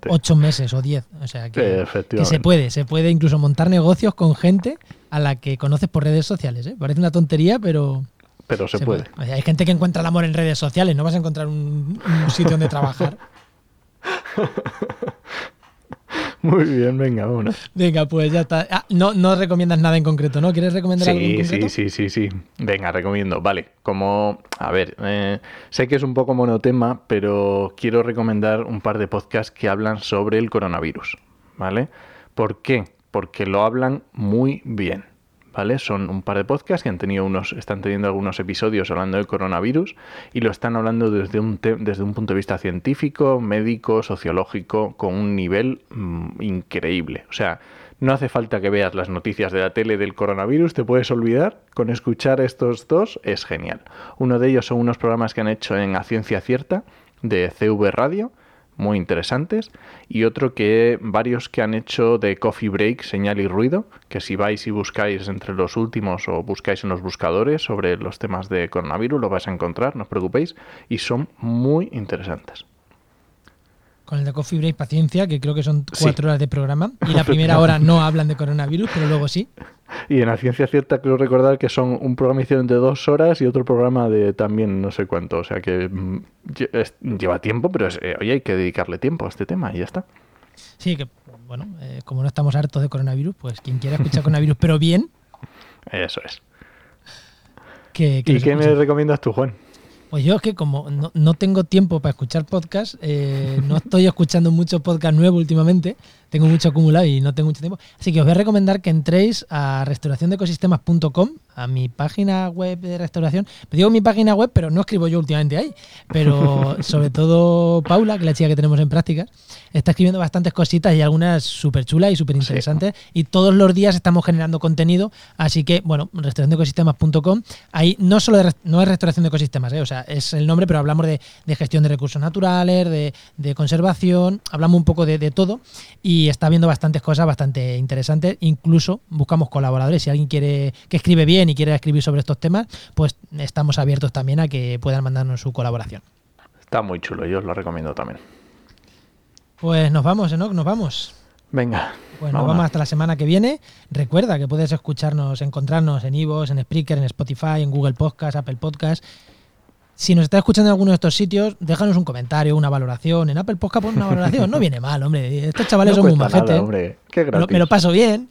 S2: ocho meses o diez, o sea que, que, se puede, se puede incluso montar negocios con gente a la que conoces por redes sociales, ¿eh? parece una tontería, pero...
S3: Pero se, se puede.
S2: puede. O sea, hay gente que encuentra el amor en redes sociales, no vas a encontrar un, un sitio donde trabajar.
S3: Muy bien, venga, vámonos.
S2: Venga, pues ya está. Ah, no, no recomiendas nada en concreto, ¿no? ¿Quieres recomendar
S3: sí,
S2: algo en concreto?
S3: Sí, sí, sí, sí. Venga, recomiendo. Vale, como, a ver, eh, sé que es un poco monotema, pero quiero recomendar un par de podcasts que hablan sobre el coronavirus, ¿vale? ¿Por qué? Porque lo hablan muy bien. Son un par de podcasts que han tenido unos, están teniendo algunos episodios hablando del coronavirus y lo están hablando desde un, desde un punto de vista científico, médico, sociológico, con un nivel mmm, increíble. O sea, no hace falta que veas las noticias de la tele del coronavirus, te puedes olvidar. Con escuchar estos dos es genial. Uno de ellos son unos programas que han hecho en A Ciencia Cierta de CV Radio muy interesantes y otro que varios que han hecho de Coffee Break, Señal y Ruido, que si vais y buscáis entre los últimos o buscáis en los buscadores sobre los temas de coronavirus lo vais a encontrar, no os preocupéis, y son muy interesantes.
S2: Con el de Coffee Break Paciencia, que creo que son cuatro horas de programa. Y la primera hora no hablan de coronavirus, pero luego sí.
S3: Y en la ciencia cierta quiero recordar que son un programa hicieron de dos horas y otro programa de también no sé cuánto. O sea que mm, lleva tiempo, pero es, eh, oye, hay que dedicarle tiempo a este tema y ya está.
S2: Sí, que bueno, eh, como no estamos hartos de coronavirus, pues quien quiera escuchar coronavirus, pero bien.
S3: Eso es.
S2: ¿Y
S3: qué me recomiendas tú, Juan?
S2: Pues yo es que como no, tengo tiempo para escuchar podcast, eh, no estoy escuchando mucho podcast nuevo últimamente, tengo mucho acumulado y no tengo mucho tiempo. Así que os voy a recomendar que entréis a restauraciondeecosistemas.com, a mi página web de restauración. Digo mi página web, pero no escribo yo últimamente ahí. Pero sobre todo Paula, que es la chica que tenemos en prácticas, está escribiendo bastantes cositas y algunas súper chulas y súper interesantes. Y todos los días estamos generando contenido. Así que, bueno, restauraciondeecosistemas.com, ahí no solo no es restauración de ecosistemas, ¿eh? o sea, es el nombre, pero hablamos de, gestión de recursos naturales, de, conservación, hablamos un poco de, de todo. Y y está viendo bastantes cosas bastante interesantes. Incluso buscamos colaboradores. Si alguien quiere que escribe bien y quiere escribir sobre estos temas, pues estamos abiertos también a que puedan mandarnos su colaboración.
S3: Está muy chulo, yo os lo recomiendo también.
S2: Pues nos vamos, ¿no? Nos vamos.
S3: Venga.
S2: Pues nos vamos hasta la semana que viene. Recuerda que puedes escucharnos, encontrarnos en Ivos, en Spreaker, en Spotify, en Google Podcast, Apple Podcast si nos estás escuchando en alguno de estos sitios, déjanos un comentario, una valoración. En Apple Podcast pon una valoración. No viene mal, hombre. Estos chavales son muy majetes. Me, lo paso bien.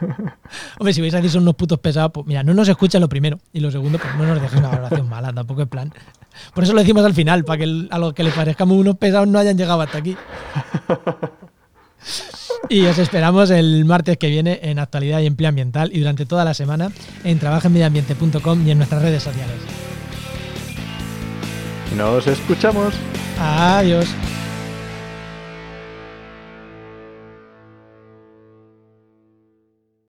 S2: hombre, si vais a decir son unos putos pesados, pues mira, no nos escucha lo primero. Y lo segundo, pues no nos dejes una valoración mala, tampoco es plan. Por eso lo decimos al final, para que a los que les parezcamos unos pesados no hayan llegado hasta aquí. Y os esperamos el martes que viene en Actualidad y Empleo Ambiental y durante toda la semana en trabajenmedioambiente.com y en nuestras redes sociales.
S3: Nos escuchamos.
S2: Adiós.